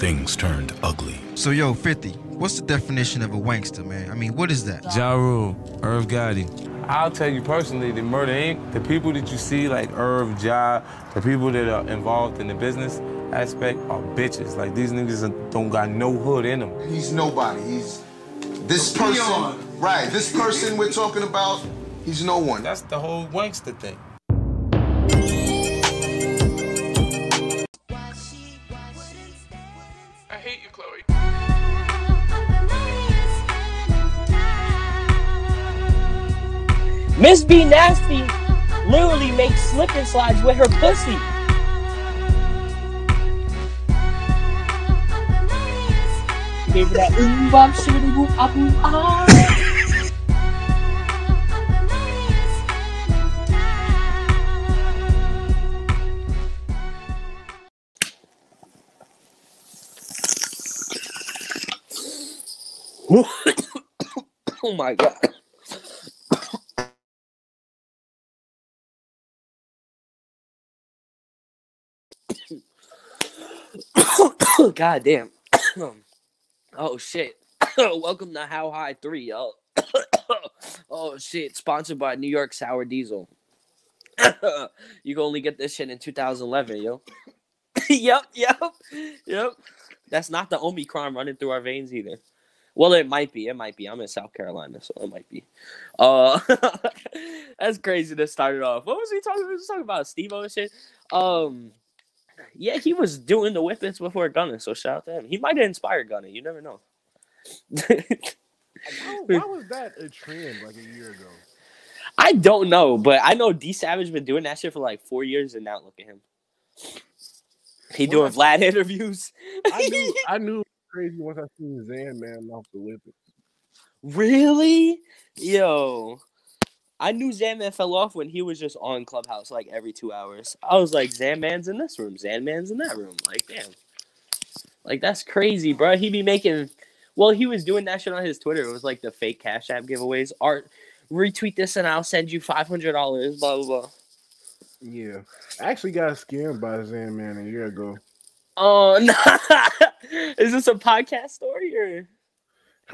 things turned ugly. So yo, 50, what's the definition of a wankster, man? I mean, what is that? Ja Rule, Irv Gotti. I'll tell you personally, the Murder Inc., the people that you see, like Irv, Ja, the people that are involved in the business aspect are bitches. Like, these niggas don't got no hood in them. He's nobody. He's this person. Right, this person we're talking about, he's no one. That's the whole wankster thing. Miss B Nasty literally makes slip and slides with her pussy. Gave that bop ah ah. oh my god. god damn. oh shit. Welcome to How High 3, yo. oh shit. Sponsored by New York Sour Diesel. you can only get this shit in 2011, yo. yep, yep, yep. That's not the Omicron running through our veins either. Well, it might be. It might be. I'm in South Carolina, so it might be. Uh, that's crazy to start it off. What was he talking? about? Was talking about Steve and shit. Um, yeah, he was doing the whippets before Gunna, so shout out to him. He might have inspired Gunna. You never know. Why, why was that a trend like a year ago? I don't know, but I know D Savage been doing that shit for like four years, and now look at him. He doing Vlad interviews. I knew I knew crazy once I seen Zan man off the whippet. Really? Yo. I knew Zanman fell off when he was just on Clubhouse like every two hours. I was like, Zanman's in this room, Zanman's in that room. Like, damn. Like, that's crazy, bro. He be making. Well, he was doing that shit on his Twitter. It was like the fake Cash App giveaways. Art, retweet this and I'll send you $500, blah, blah, blah. Yeah, I actually got scammed by Zan man a year ago. Oh, no. Is this a podcast story or?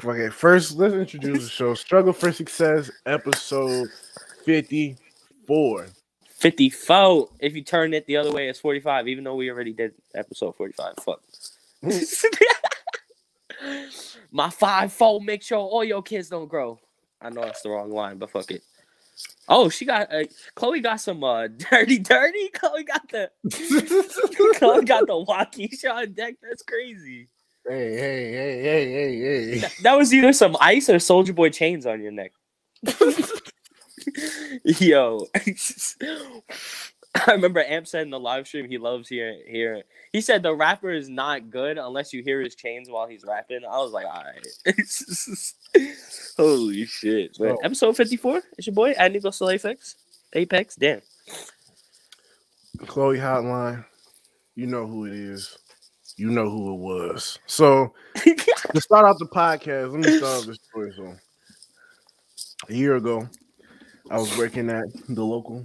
Okay, first let's introduce the show. Struggle for Success, episode fifty-four. 54. If you turn it the other way, it's 45, even though we already did episode 45. Fuck. My five fold make sure all your kids don't grow. I know that's the wrong line, but fuck it. Oh, she got uh, Chloe got some uh dirty dirty. Chloe got the Chloe got the Waukesha deck. That's crazy. Hey, hey, hey, hey, hey, hey. That, was either some ice or Soldier Boy chains on your neck. Yo, I remember Amp said in the live stream he loves hearing hearing. He said the rapper is not good unless you hear his chains while he's rapping. I was like, all right. Holy shit! But So- episode fifty four. It's your boy at NicoStillApex. Apex. Damn. Chloe Hotline. You know who it is. You know who it was. So to start out the podcast, let me start this story. So a year ago, I was working at the local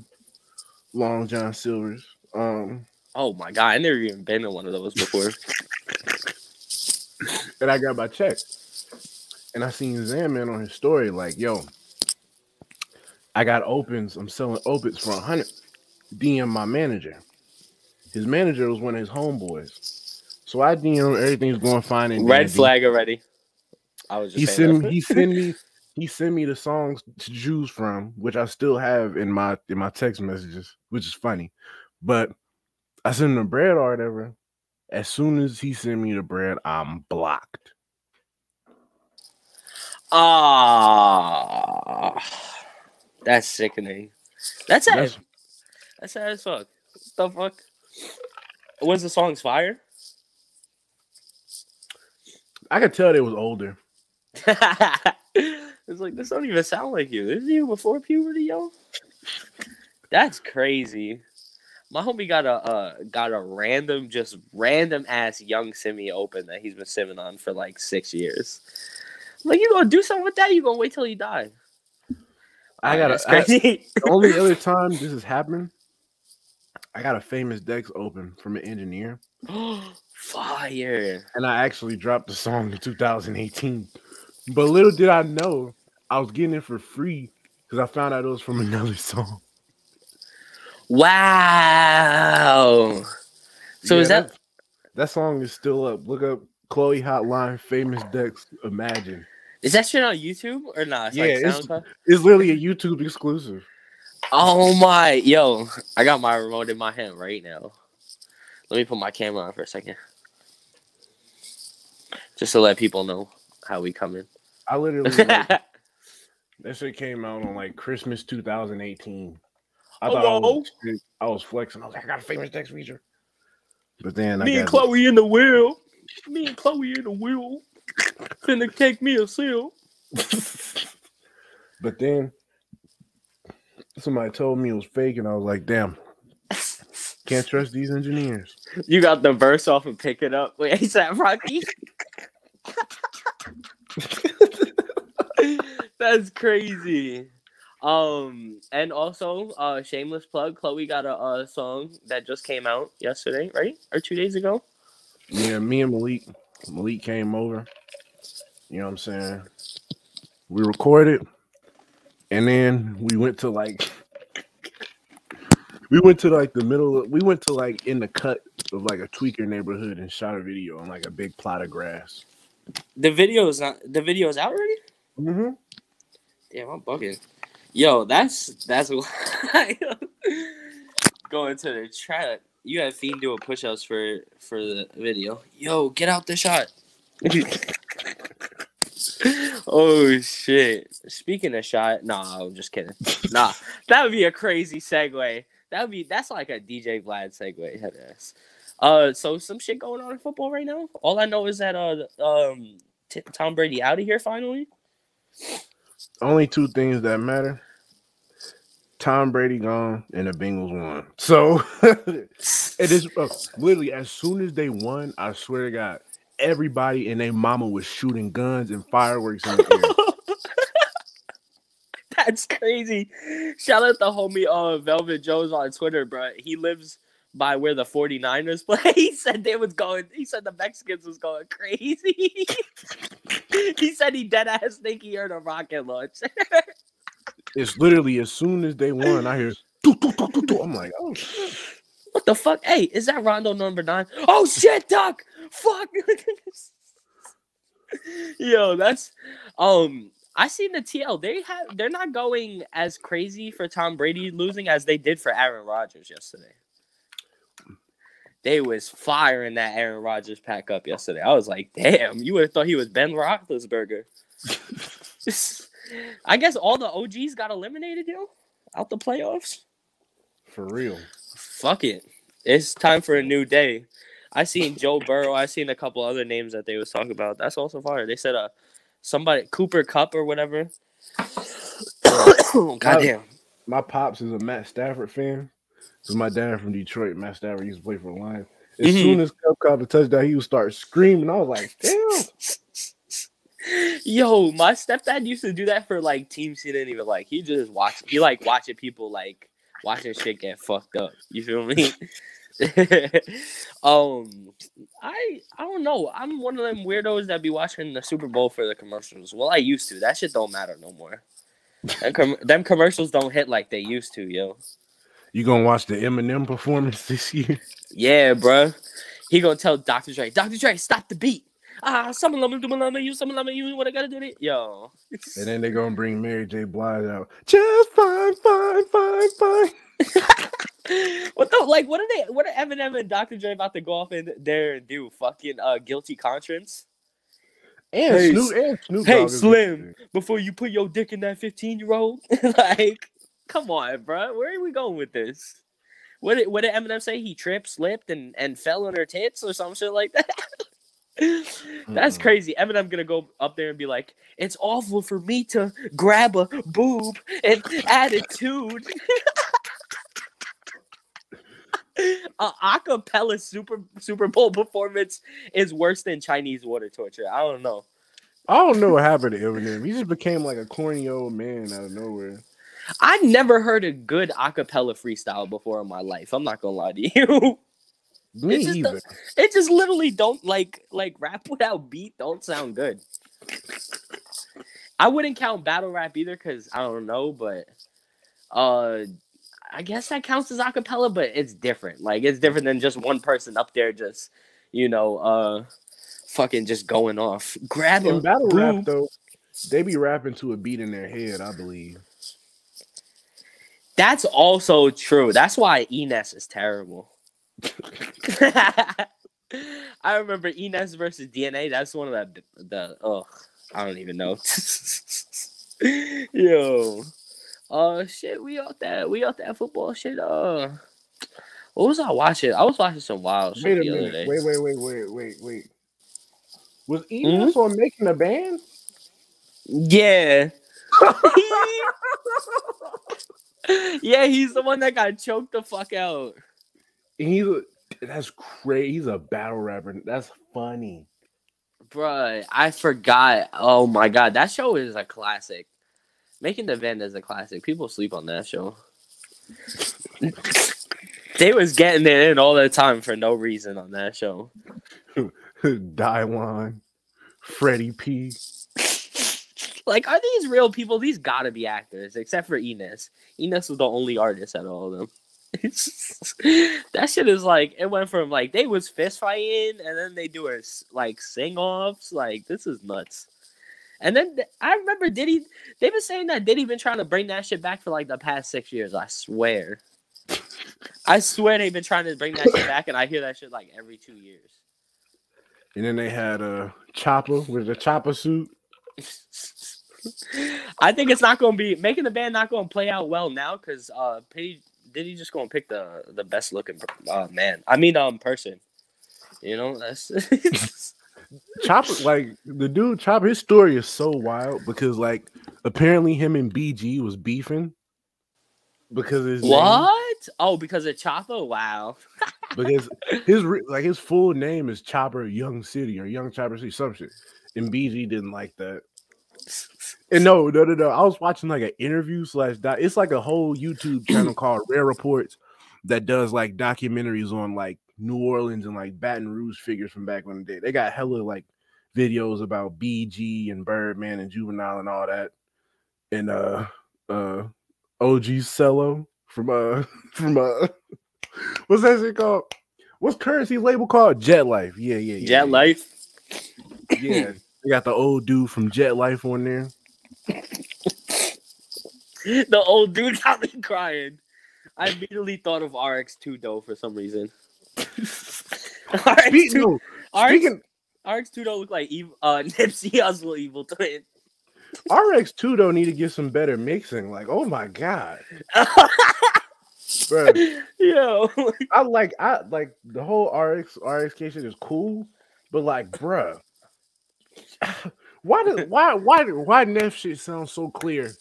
Long John Silver's. Um, Oh my god! I never even been in one of those before. and I got my check. And I seen Zan man on his story, like, yo, I got opens. I'm selling opens for a hundred. DM my manager. His manager was one of his homeboys. So I DM everything's going fine and Red dandy. flag already. I was just He sent he sent me he sent me the songs to choose from, which I still have in my in my text messages, which is funny. But I sent him the bread or whatever. As soon as he sent me the bread, I'm blocked. Ah, that's sickening. That's sad. That's- That's sad as fuck. What the fuck? Was the songs fire? I could tell they was older. it's like this don't even sound like you. This is you before puberty, yo. That's crazy. My homie got a uh, got a random, just random ass young simi open that he's been simming on for like six years. Like you gonna do something with that? You gonna wait till you die? I got That's a I- crazy. the only other time this has happened, I got a famous Dex open from an engineer. Fire. and I actually dropped the song in 2018. But little did I know I was getting it for free because I found out it was from another song. Wow. So is that that song is still up? Look up Chloe Hotline, famous Dex, Imagine. is that shit on YouTube or not? It's Yeah, like it's-? It's literally a YouTube exclusive. Oh my, yo, I got my remote in my hand right now. Let me put my camera on for a second. Just to let people know how we come in. I literally like, that shit came out on like Christmas 2018. I thought I was, I was flexing. I was like, I got a famous Dex feature. But then I Me and got Chloe in the wheel. Me and Chloe in the wheel. Finna take me a seal. but then somebody told me it was fake, and I was like, damn, can't trust these engineers. You got the verse off and pick it up. Wait, is that Rocky? That's crazy. Um, and also, uh, shameless plug. Chloe got a, a song that just came out yesterday, right, or two days ago. Yeah, me and Malik, Malik came over. You know what I'm saying? We recorded, and then we went to like, we went to like the middle. Of, we went to like in the cut of like a tweaker neighborhood and shot a video on like a big plot of grass. The video is not. The video is out already. Mm-hmm. Damn, I'm bugging. Yo, that's that's going to the trap. You had Fiend doing push-ups for for the video. Yo, get out the shot. oh shit! Speaking of shot, nah, I'm just kidding. Nah, that would be a crazy segue. That would be that's like a DJ Vlad segue. Head ass. Uh, so some shit going on in football right now. All I know is that uh um T- Tom Brady out of here finally. Only two things that matter. Tom Brady gone and the Bengals won. So it is uh, literally as soon as they won, I swear to God, everybody and their mama was shooting guns and fireworks in the air. That's crazy. Shout out the homie uh Velvet Jones on Twitter, bro. He lives by where the 49ers play. He said they was going he said the Mexicans was going crazy. he said he dead ass think he heard a rocket launch. It's literally as soon as they won, I hear. "Doo, doo, doo, doo, doo." I'm like, oh shit. what the fuck? Hey, is that Rondo number nine? Oh shit, Doc! Fuck. Yo, that's um I seen the TL. They have they're not going as crazy for Tom Brady losing as they did for Aaron Rodgers yesterday. They was firing that Aaron Rodgers pack up yesterday. I was like, damn, you would have thought he was Ben Roethlisberger. I guess all the OGs got eliminated, yo, out the playoffs. For real. Fuck it, it's time for a new day. I seen Joe Burrow. I seen a couple other names that they was talking about. That's also fire. They said uh somebody Cooper Kupp or whatever. Goddamn. My pops is a Matt Stafford fan. Because my dad from Detroit, Matt Stafford used to play for the Lions. As Mhm. soon as Kupp caught a touchdown, he would start screaming. I was like, damn. Yo, my stepdad used to do that for like teams he didn't even like. He just watched. He like watching people like watching shit get fucked up. You feel me? um, I I don't know. I'm one of them weirdos that be watching the Super Bowl for the commercials. Well, I used to. That shit don't matter no more. Them, com- them commercials don't hit like they used to, yo. You gonna watch the Eminem performance this year? Yeah, bro. He gonna tell Dr. Dre, Dr. Dre, stop the beat. Ah, someone let me do my you, someone let me you. What I gotta do it, yo. And then they're gonna bring Mary J. Blige out. Just fine, fine, fine, fine. what the like? What are they? What are Eminem and Dr. Dre about to go off in there and do? Fucking uh, guilty conscience. And Hey, Snoop and Snoop hey, Slim. Before you put your dick in that fifteen-year-old, like, come on, bro. Where are we going with this? What did what did Eminem say? He tripped, slipped, and and fell on her tits or some shit like that. That's Mm-mm. crazy. Eminem gonna go up there and be like, "It's awful for me to grab a boob and attitude." a acapella Super Super Bowl performance is worse than Chinese water torture. I don't know. I don't know what happened to Eminem. He just became like a corny old man out of nowhere. I never heard a good acapella freestyle before in my life. I'm not gonna lie to you. Me It just either. It just literally don't like like rap without beat don't sound good. I wouldn't count battle rap either because I don't know, but uh I guess that counts as acapella, but it's different. Like it's different than just one person up there just, you know, uh fucking just going off. Grab In battle rap though, they be rapping to a beat in their head, I believe. That's also true. That's why Enes is terrible. I remember Enes versus DNA. That's one of the the oh I don't even know. Yo, uh, shit, we out there, we out there football shit. Uh, what was I watching? I was watching some wild shit Wait a the other minute. day. Wait, wait, wait, wait, wait, wait. Was Hmm? On making a band? Yeah. yeah, he's the one that got choked the fuck out. He's a, that's crazy. He's a battle rapper. That's funny. Bruh, I forgot. Oh my god, that show is a classic. Making the Band is a classic. People sleep on that show. they was getting it in all the time for no reason on that show. Dylon, Freddie P. Like, are these real people? These gotta be actors, except for Enos. Enos was the only artist out of all of them. that shit is like it went from like they was fist fighting and then they do a like sing offs. Like this is nuts. And then I remember Diddy. They've been saying that Diddy been trying to bring that shit back for like the past six years. I swear. I swear they've been trying to bring that shit back, and I hear that shit like every two years. And then they had a Chopper with a Chopper suit. I think it's not going to be making the band not going to play out well now because uh, did he just going to pick the the best looking uh, man. I mean, um, person. You know, that's Chop like the dude Chop. his story is so wild because like apparently him and BG was beefing because his name- what? Oh, because of Chopper. Wow. because his like his full name is Chopper Young City or Young Chopper City, some shit. And BG didn't like that. And no, no, no, no. I was watching like an interview slash doc. It's like a whole YouTube channel called Rare Reports that does like documentaries on like New Orleans and like Baton Rouge figures from back when the day. They got hella like videos about BG and Birdman and Juvenile and all that. And uh uh OG Cello from uh from uh what's that shit called? What's Curren$y label called? Jet Life. Yeah, yeah, yeah. Jet Life. Yeah. They got the old dude from Jet Life on there. The old dude got me crying. I immediately thought of RX2 though for some reason. RX2, no, RX, speaking RX2 don't look like evil, uh, Nipsey Hussle evil twin. RX2 don't need to get some better mixing. Like, oh my god, bro. Yo, I like I like the whole RX RXK shit is cool, but like, bruh, why did why why why Neff shit sounds so clear?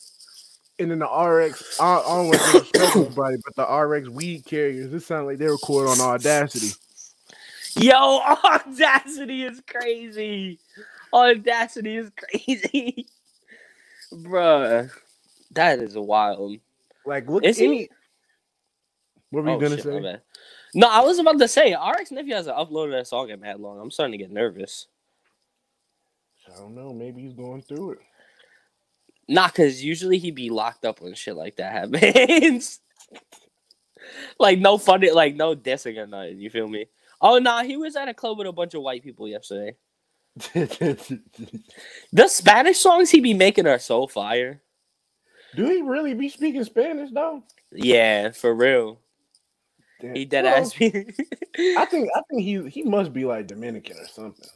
And then the RX, I, I don't want to disrespect anybody, but the RX weed carriers, it sounds like they record on Audacity. yo, Audacity is crazy. Audacity is crazy, bruh. That is wild. Like, look, Is he? any. What were you Oh, gonna shit, say? No, I was about to say RX Nephew hasn't uploaded that song in mad long. I'm starting to get nervous. I don't know. Maybe he's going through it. Not because usually he'd be locked up when shit like that happens. like no funny, like no dissing or nothing. You feel me? Oh nah, he was at a club with a bunch of white people yesterday. The Spanish songs he be making are so fire. Do he really be speaking Spanish though? Yeah, for real. Damn. He dead Well, ass me. I think I think he he must be like Dominican or something.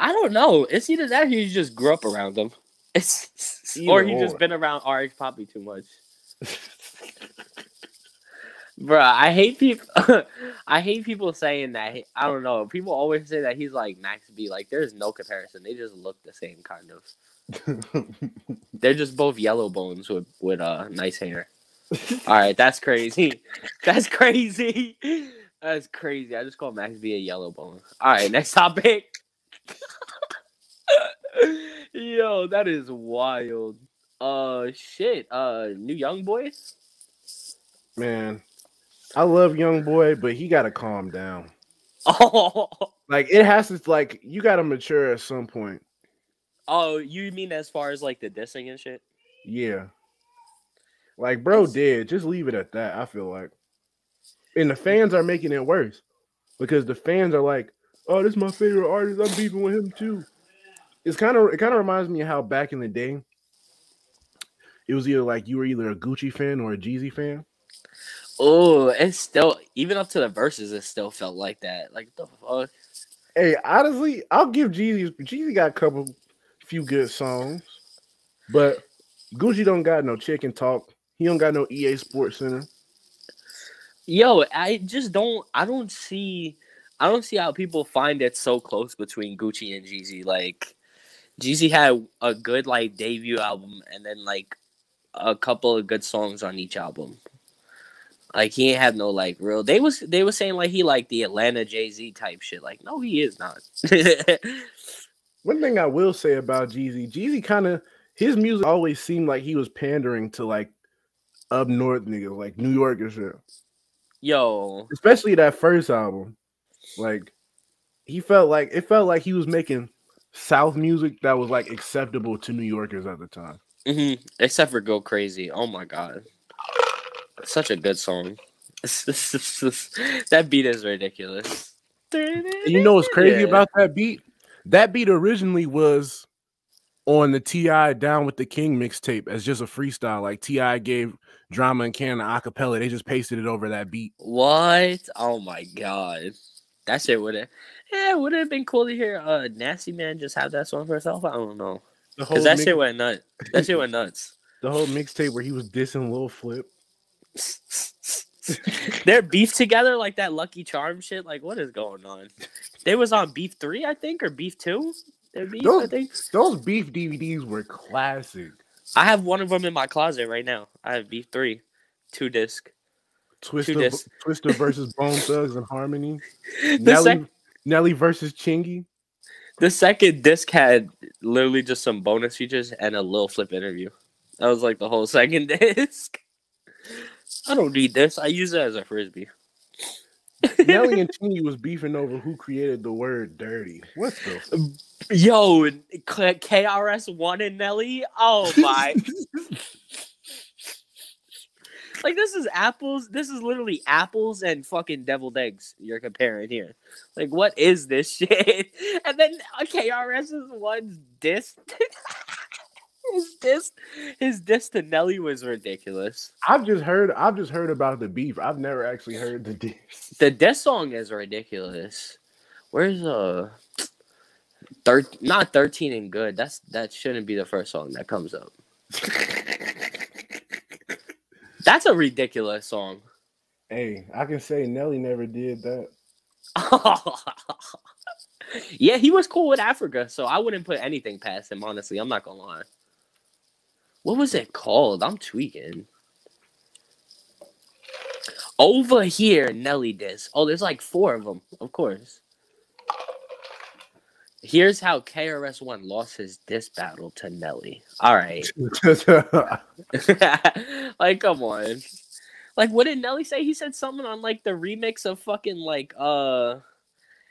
I don't know. It's either that or he just grew up around them. It's or he just been around RX Papi too much. Bruh, I hate people. I hate people saying that. I don't know. People always say that he's like Max B. Like, there's no comparison. They just look the same, kind of. They're just both yellow bones with with uh nice hair. All right, that's crazy. That's crazy. That's crazy. I just called Max B a yellow bone. All right, next topic. Yo, that is wild. Uh, shit. Uh, new young boys. Man, I love young boy, but he gotta calm down. Oh, Like it has to like you gotta mature at some point. oh, you mean as far as like the dissing and shit? Yeah. Like bro did. Just leave it at that. I feel like. And the fans are making it worse. Because the fans are like, oh, this is my favorite artist. I'm beefing with him too. It's kind of it kind of reminds me of how back in the day it was either like you were either a Gucci fan or a Jeezy fan. Oh, it's still even up to the verses, it still felt like that. Like the fuck. Hey, honestly, I'll give Jeezy Jeezy got a couple few good songs, but Gucci don't got no chicken talk. He don't got no EA Sports Center. Yo, I just don't. I don't see. I don't see how people find it so close between Gucci and Jeezy. Like, Jeezy had a good like debut album, and then like a couple of good songs on each album. Like he ain't have no like real. They was they was saying like he like the Atlanta Jay Z type shit. Like no, he is not. One thing I will say about Jeezy, Jeezy kind of his music always seemed like he was pandering to like up north niggas, like New York and shit. Yo, Especially that first album. Like he felt like it felt like he was making South music that was like acceptable to New Yorkers at the time. hmm except for Go Crazy. Oh my god, such a good song. that beat is ridiculous. You know what's crazy Yeah. about that beat? That beat originally was on the T.I. Down with the King mixtape as just a freestyle. Like T.I. gave Drama and Can a acapella. They just pasted it over that beat. What? Oh my god. That shit would have Yeah, would have been cool to hear uh Nasty Man just have that song for herself. I don't know. Cause that mix- shit went nuts. That shit went nuts. the whole mixtape where he was dissing Lil Flip. They're beef together like that Lucky Charm shit. Like what is going on? They was on Beef 3, I think, or Beef 2? They're beef, I think. those beef DVDs were classic. I have one of them in my closet right now. I have Beef 3. Two disc. Twista, Twista versus Bone Thugs and Harmony. Nelly, sec- Nelly versus Chingy. the second disc had literally just some bonus features and a Lil Flip interview. That was like the whole second disc. I don't need this. I use it as a frisbee. Nelly and Chingy was beefing over who created the word dirty. What the? Yo, KRS One and Nelly. Oh my! Like this is apples. This is literally apples and fucking deviled eggs. You're comparing here. Like what is this shit? And then uh, KRS's one's diss. his diss, his diss to Nelly was ridiculous. I've just heard. I've just heard about the beef. I've never actually heard the diss. The diss song is ridiculous. Where's uh, thir- not thirteen and good. That's that shouldn't be the first song that comes up. That's a ridiculous song. Hey, I can say Nelly never did that. yeah, he was cool with Africa, so I wouldn't put anything past him. Honestly, I'm not gonna lie. What was it called? I'm tweaking. Over here, Nelly diss. Oh, there's like four of them, of course. Here's how KRS One lost his diss battle to Nelly. All right, like come on. Like, what did Nelly say? He said something on like the remix of fucking like uh.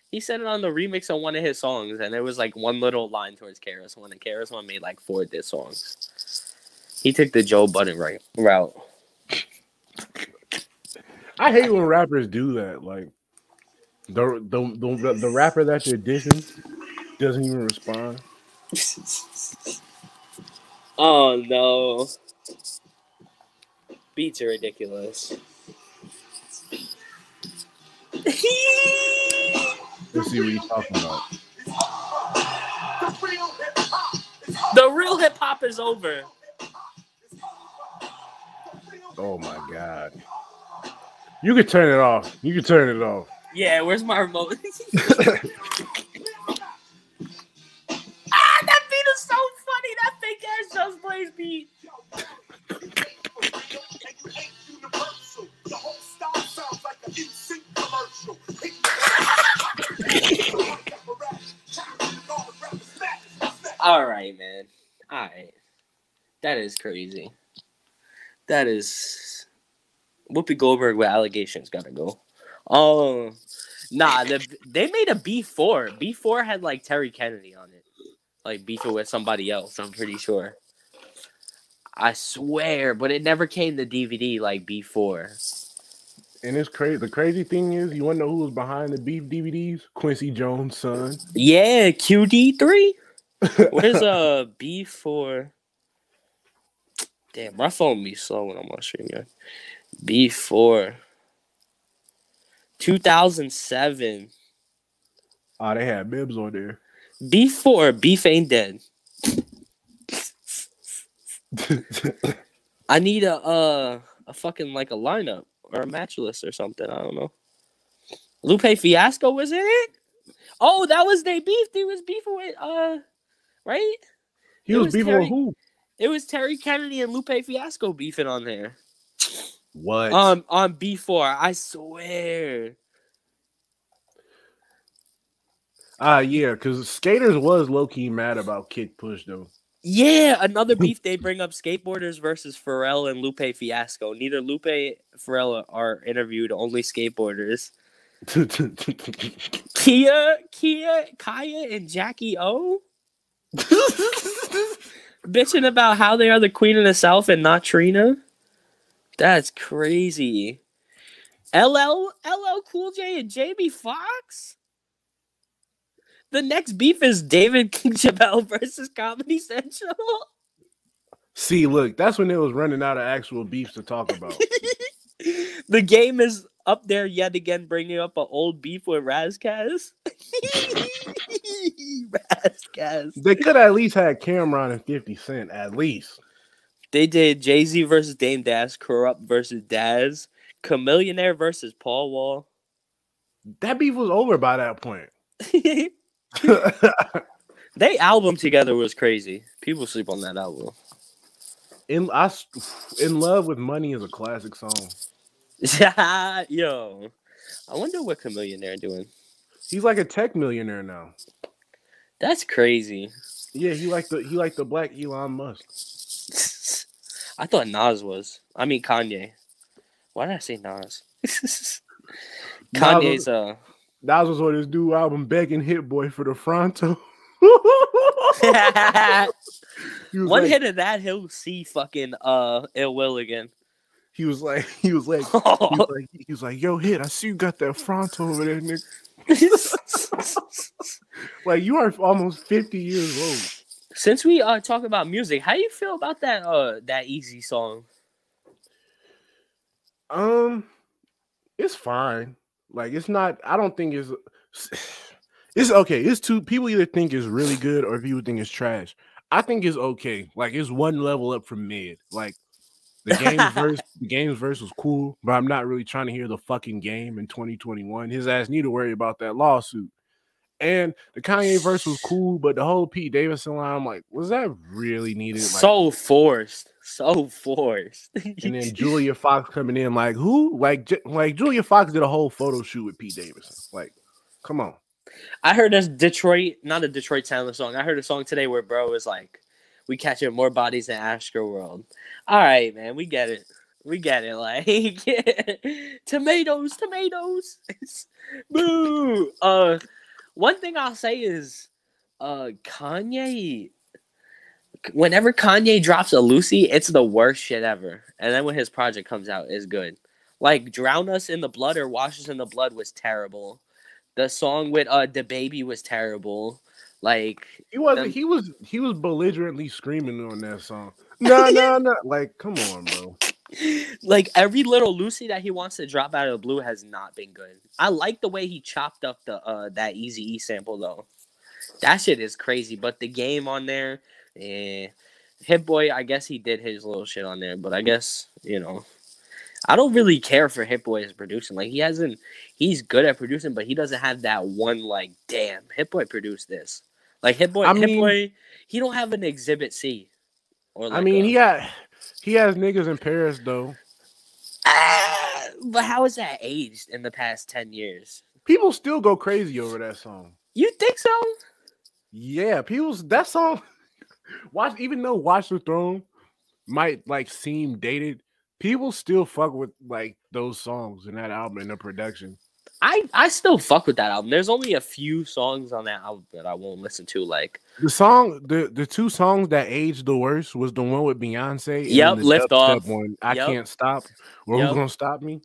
He said it on the remix of one of his songs, and it was like one little line towards KRS One, and KRS One made like four diss songs. He took the Joe Budden right route. I hate when rappers do that. Like the the the, the rapper that you're dissing doesn't even respond. oh no. Beats are ridiculous. Let's see what he's talking about. the real hip hop is over. Oh my god. You could turn it off. You could turn it off. Yeah, where's my remote? Blaze beat. All right, man. All right. That is crazy. That is Whoopi Goldberg with allegations gotta go. Um, nah, the, they made a B four. B four had like Terry Kennedy on it, like beefing with somebody else. I'm pretty sure. I swear, but it never came to DVD like B four. And it's crazy. The crazy thing is, you want to know who was behind the beef DVDs? Quincy Jones' son. Yeah, QD three. Where's uh B four? Damn, my phone be slow when I'm on stream. Yeah. B four. 2007. Oh, they had Bibbs on there. B4, Beef ain't dead. I need a uh a fucking like a lineup or a match list or something. I don't know. Lupe Fiasco was in it. Oh, that was they beef. They was beefing with uh, right? he was, was beefing Terry- with who? It was Terry Kennedy and Lupe Fiasco beefing on there. What? Um, on B four. I swear. Ah, yeah, because skaters was low key mad about kick push though. Yeah, another beef they bring up skateboarders versus Pharrell and Lupe Fiasco. Neither Lupe Pharrell are interviewed, only skateboarders. Khia, Khia, Kaya, and Jackie O bitching about how they are the queen of the south and not Trina. That's crazy. LL, LL Cool J and Jamie Foxx. The next beef is David King Chappelle versus Comedy Central. See, look, that's when it was running out of actual beefs to talk about. the game is up there yet again, bringing up an old beef with Ras Kass. Ras Kass. they could at least had Cam'ron and 50 Cent, at least. They did Jay Z versus Dame Dash, Kurupt versus Daz, Chamillionaire versus Paul Wall. That beef was over by that point. they album together was crazy. People sleep on that album. in I, in love with money is a classic song. Yo, I wonder what Chamillionaire doing. He's like a tech millionaire now. That's crazy. Yeah, he like the he like the black Elon Musk. I thought Nas was. I mean Kanye. Why did I say Nas? Kanye's uh That was on his new album, begging Hit Boy for the Fronto. One like, hit of that he'll see fucking uh ill will again. He was like, he was like, he was like, he was like, yo, hit, I see you got that Fronto over there, nigga. Like you are almost 50 years old. Since we uh talk about music, how you feel about that uh that Eazy song? Um, it's fine. Like it's not. I don't think it's. It's okay. It's two people either think it's really good or people think it's trash. I think it's okay. Like it's one level up from mid. Like the game's verse, the game's verse was cool, but I'm not really trying to hear the fucking game in 2021. His ass need to worry about that lawsuit. And the Kanye verse was cool, but the whole Pete Davidson line, I'm like, was that really needed? Like, so forced. So forced. and then Julia Fox coming in like who? Like like Julia Fox did a whole photo shoot with Pete Davidson. Like, come on. I heard a Detroit, not a Detroit Sounders song. I heard a song today where bro was like, "We catching more bodies in Astro World." All right, man, we get it. We get it. Like tomatoes, tomatoes. Boo. Uh, one thing I'll say is, uh, Kanye. Whenever Kanye drops a Lucy, it's the worst shit ever. And then when his project comes out, it's good. Like "Drown Us in the Blood" or "Wash Us in the Blood" was terrible. The song with uh the baby was terrible. Like He wasn't. Um, he was. He was belligerently screaming on that song. No, no, no. Like, come on, bro. Like every little Lucy that he wants to drop out of the blue has not been good. I like the way he chopped up the uh that Easy E sample though. That shit is crazy. But the game on there, eh. Hit Boy, I guess he did his little shit on there, but I guess you know, I don't really care for Hit Boy as producing. Like he hasn't, he's good at producing, but he doesn't have that one like, damn, Hit Boy produced this. Like Hit Boy, I Hit mean- Boy, he don't have an Exhibit C. Or I mean, a- he got. He has niggas in Paris though. Ah, but how has that aged in the past 10 years? People still go crazy over that song. You think so? Yeah, people's that song. Watch, even though Watch the Throne might like seem dated, people still fuck with like those songs and that album and the production. I I still fuck with that album. There's only a few songs on that album that I won't listen to. Like The song, the the two songs that aged the worst was the one with Beyonce. and Yep, the Lift Off. One, I Yep. can't stop. Or Yep. who's gonna stop me?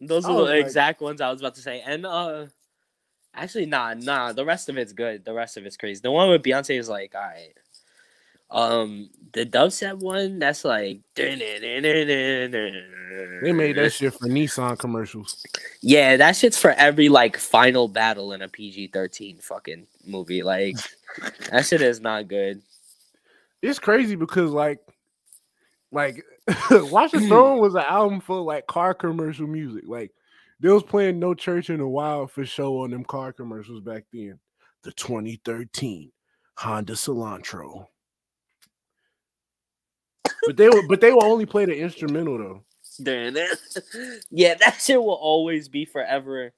those are the like- exact ones I was about to say. And uh, actually, nah, nah. The rest of it's good. The rest of it's crazy. The one with Beyonce is like, all right. Um, the dubstep one, that's like. They made that shit for Nissan commercials. Yeah, that shit's for every like final battle in a PG thirteen fucking movie. Like that shit is not good. It's crazy because like, like Watch the Throne was an album of like car commercial music. Like they was playing No Church in a Wild for show on them car commercials back then. The 2013 Honda Cilantro. But they were but they will only play the instrumental though. Damn it! yeah, that shit will always be forever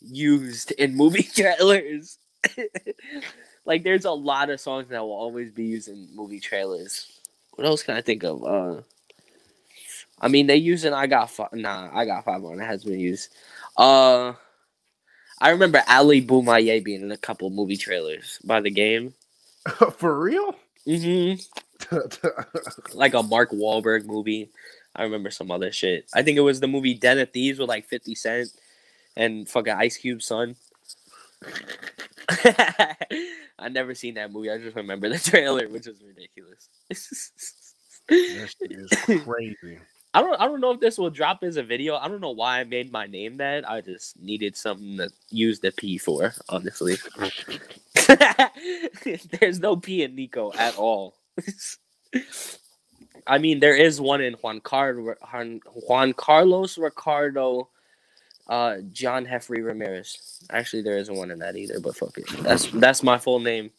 used in movie trailers. like there's a lot of songs that will always be used in movie trailers. What else can I think of? Uh I mean they using I got five nah, I got five on it has been used. Uh I remember Ali Bomaye being in a couple movie trailers by the game. For real? hmm Like a Mark Wahlberg movie. I remember some other shit. I think it was the movie Den of Thieves with like 50 Cent and fucking Ice Cube son. I never seen that movie. I just remember the trailer, which was ridiculous. shit is crazy. I don't I don't know if this will drop as a video. I don't know why I made my name that. I just needed something to use the P for, honestly. There's no P in Nico at all. I mean, there is one in Juan, Car- Juan, Carlos Ricardo uh John Heffrey Ramirez. Actually there isn't one in that either, but fuck it. That's that's my full name.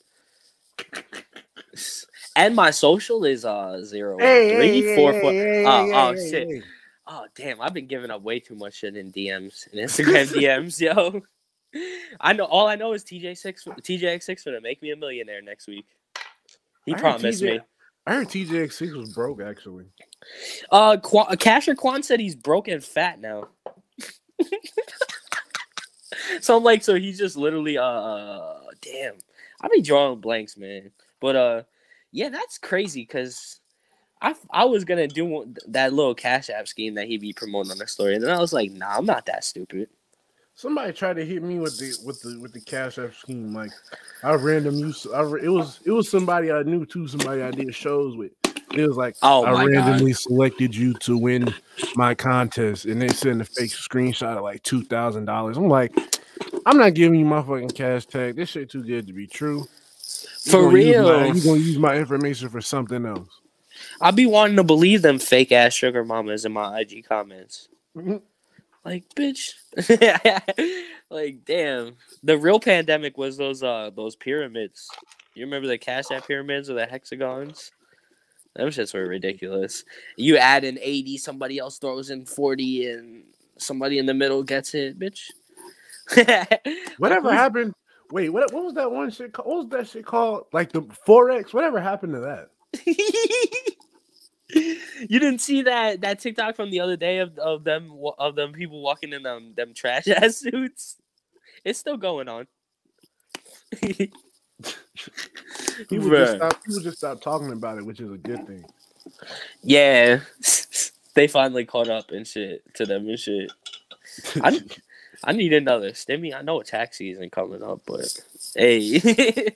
And my social is uh zero three four four. Oh, oh shit. Oh damn, I've been giving up way too much shit in DMs and Instagram DMs, yo. I know all I know is TJ six TJX six gonna make me a millionaire next week. He I promised TJ me. I heard TJX6 was broke actually. Uh, Qua- Kasher Quon said he's broke and fat now. so I'm like, so he's just literally, uh, damn. I be drawing blanks, man. But uh, yeah, that's crazy because I I was gonna do that little Cash App scheme that he be promoting on the story, and then I was like, nah, I'm not that stupid. Somebody tried to hit me with the with the with the cash app scheme. Like I random use. I, it was it was somebody I knew too. Somebody I did shows with. It was like Oh I my God. randomly selected you to win my contest, and they sent a fake screenshot of like two thousand dollars. I'm like, I'm not giving you my fucking cash tag. This shit too good to be true. You For use my- real. you gonna use my information for something else? I be wanting to believe them fake ass sugar mamas in my IG comments. Like, bitch. like, damn. The real pandemic was those uh those pyramids. You remember the Cash App pyramids or the hexagons? Them shits were ridiculous. You add an 80, somebody else throws in 40, and somebody in the middle gets it, bitch. Whatever happened? Wait, what? What was that one shit? Called? What was that shit called? Like the forex? Whatever happened to that? you didn't see that that TikTok from the other day of, of them of them people walking in them them trash ass suits. It's still going on. People just stop. People just stop talking about it, which is a good thing. yeah, they finally caught up and shit to them and shit. I, I need another stimmy. I know tax season coming up, but hey,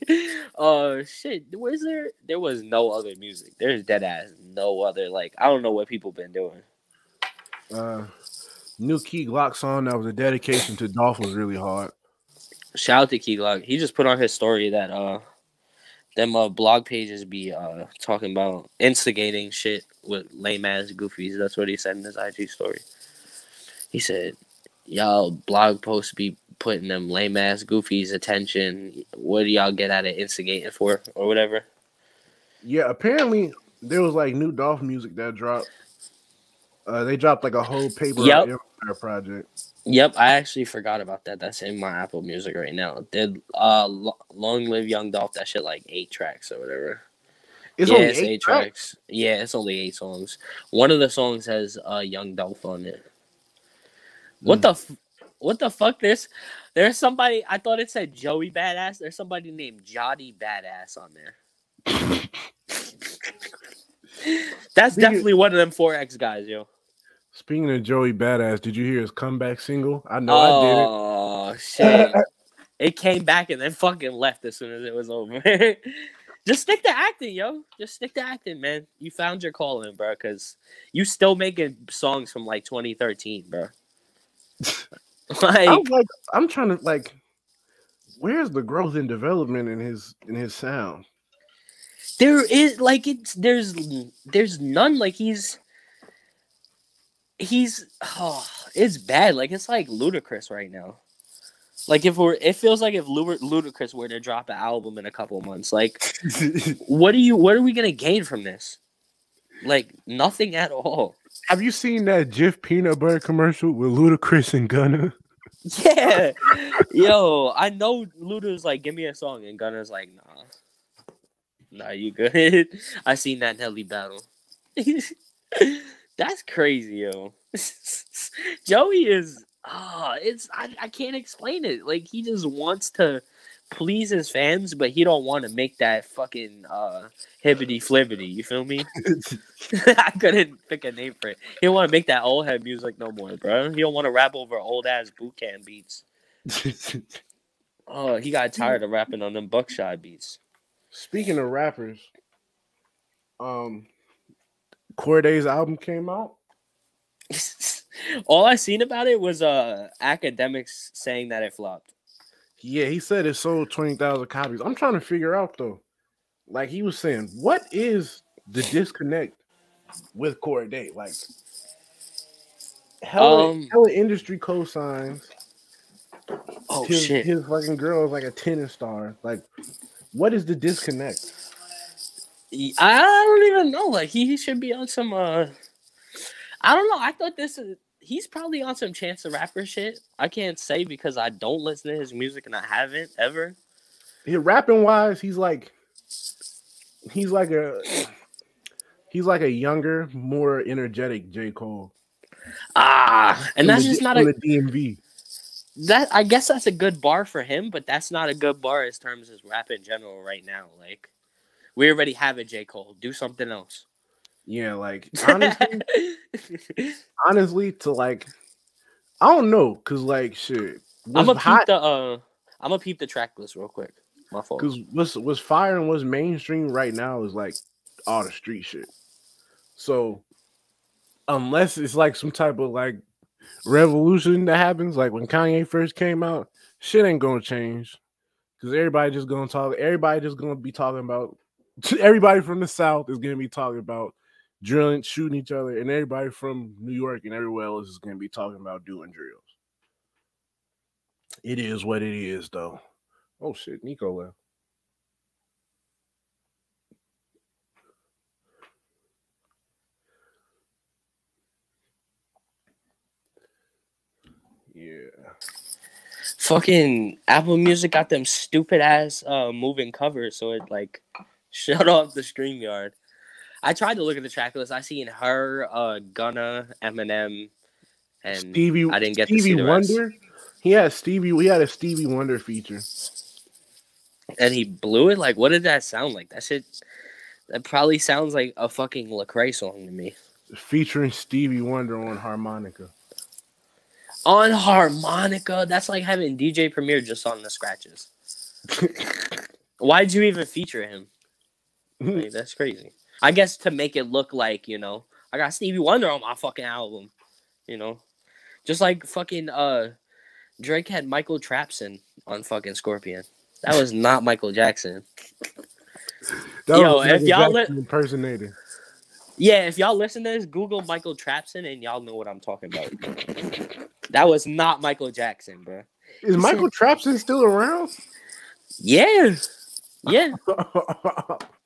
uh, shit. Was there? There was no other music. There's dead ass no other. Like I don't know what people been doing. Uh, new Key Glock song that was a dedication to Dolph was really hard. Shout out to Key Glock. He just put on his story that uh them uh blog pages be uh talking about instigating shit with lame ass goofies. That's what he said in his IG story. He said, Y'all blog posts be putting them lame ass goofies attention. What do y'all get out of instigating for or whatever? Yeah, apparently there was like new Dolph music that dropped. Uh, they dropped like a whole paper Yep. Project. Yep, I actually forgot about that. That's in my Apple Music right now. Did uh Lo- Long Live Young Dolph that shit like eight tracks or whatever. It's yeah, only it's eight, eight tracks. tracks. Yeah, it's only eight songs. One of the songs has uh Young Dolph on it. What mm. the f- what the fuck? There's there's somebody I thought it said Joey Badass. There's somebody named Jody Badass on there. That's Speaking- definitely one of them four X guys, yo. Speaking of Joey Badass, did you hear his comeback single? I know I did it. Oh shit! it came back and then fucking left as soon as it was over. Just stick to acting, yo. Just stick to acting, man. You found your calling, bro. Because you still making songs from like 2013, bro. like, I'm like, I'm trying to like, where's the growth and development in his in his sound? there is like it's there's there's none. Like he's he's oh, it's bad. Like it's like ludicrous right now. Like if we're, it feels like if Lu- Ludacris were to drop an album in a couple months, like what are you what are we gonna gain from this like nothing at all Have you seen that Jif peanut butter commercial with Ludacris and Gunna? yeah. Yo i know luda's like give me a song and Gunna's like nah. Nah you good? I seen that nelly battle. That's crazy yo. Joey is ah it's I, I can't explain it. Like he just wants to please his fans but he don't want to make that fucking uh hibbity flibbity you feel me I couldn't pick a name for it. He don't want to make that old head music no more, bro. He don't want to rap over old ass boot camp beats. Oh, he got tired of rapping on them buckshot beats. Speaking of rappers, um, Cordae's album came out. All I seen about it was uh Akademiks saying that it flopped. Yeah, he said it sold twenty thousand copies. I'm trying to figure out though, like he was saying, what is the disconnect with Cordae? Like, hella, Um, hella industry cosigns. Oh his, shit. his fucking girl is like a tennis star. Like, what is the disconnect? I don't even know. Like he should be on some uh I don't know. I thought this is he's probably on some chance the rapper shit. I can't say because I don't listen to his music and I haven't ever. He, rapping wise, he's like, he's like a, he's like a younger, more energetic J Cole. Ah, and that's the just not a DMV. that I guess that's a good bar for him, but that's not a good bar as terms as rap in general right now. Like we already have a J. Cole. Do something else. Yeah, like honestly, honestly, to like, I don't know, cause like shit, I'm gonna peep the uh I'm gonna peep the track list real quick. My fault. cause what's what's fire and what's mainstream right now is like all the street shit. So unless it's like some type of like revolution that happens, like when Kanye first came out, shit ain't gonna change. Cause everybody just gonna talk, everybody just gonna be talking about everybody from the south is gonna be talking about drilling, shooting each other, and everybody from New York and everywhere else is gonna be talking about doing drills. It is what it is, though. Oh shit, Nico left. Yeah. Fucking Apple Music got them stupid ass uh moving covers, so it like shut off the stream yard. I tried to look at the track list. I seen her, uh Gunna, Eminem, and Stevie I didn't get Stevie the rest. Wonder. He had Stevie. We had a Stevie Wonder feature. and he blew it. Like, what did that sound like? That shit. That probably sounds like a fucking Lecrae song to me. featuring Stevie Wonder on harmonica. On harmonica, that's like having DJ Premier just on the scratches. Why'd you even feature him? Like, that's crazy. I guess to make it look like you know I got Stevie Wonder on my fucking album, you know, just like fucking uh Drake had Michael Trapson on fucking Scorpion. That was not Michael Jackson. That Yo, was if y'all Jackson impersonator. Yeah, if y'all listen to this, Google Michael Trapson and y'all know what I'm talking about. That was not Michael Jackson, bro. Is Michael Trapson still around? Yeah, yeah,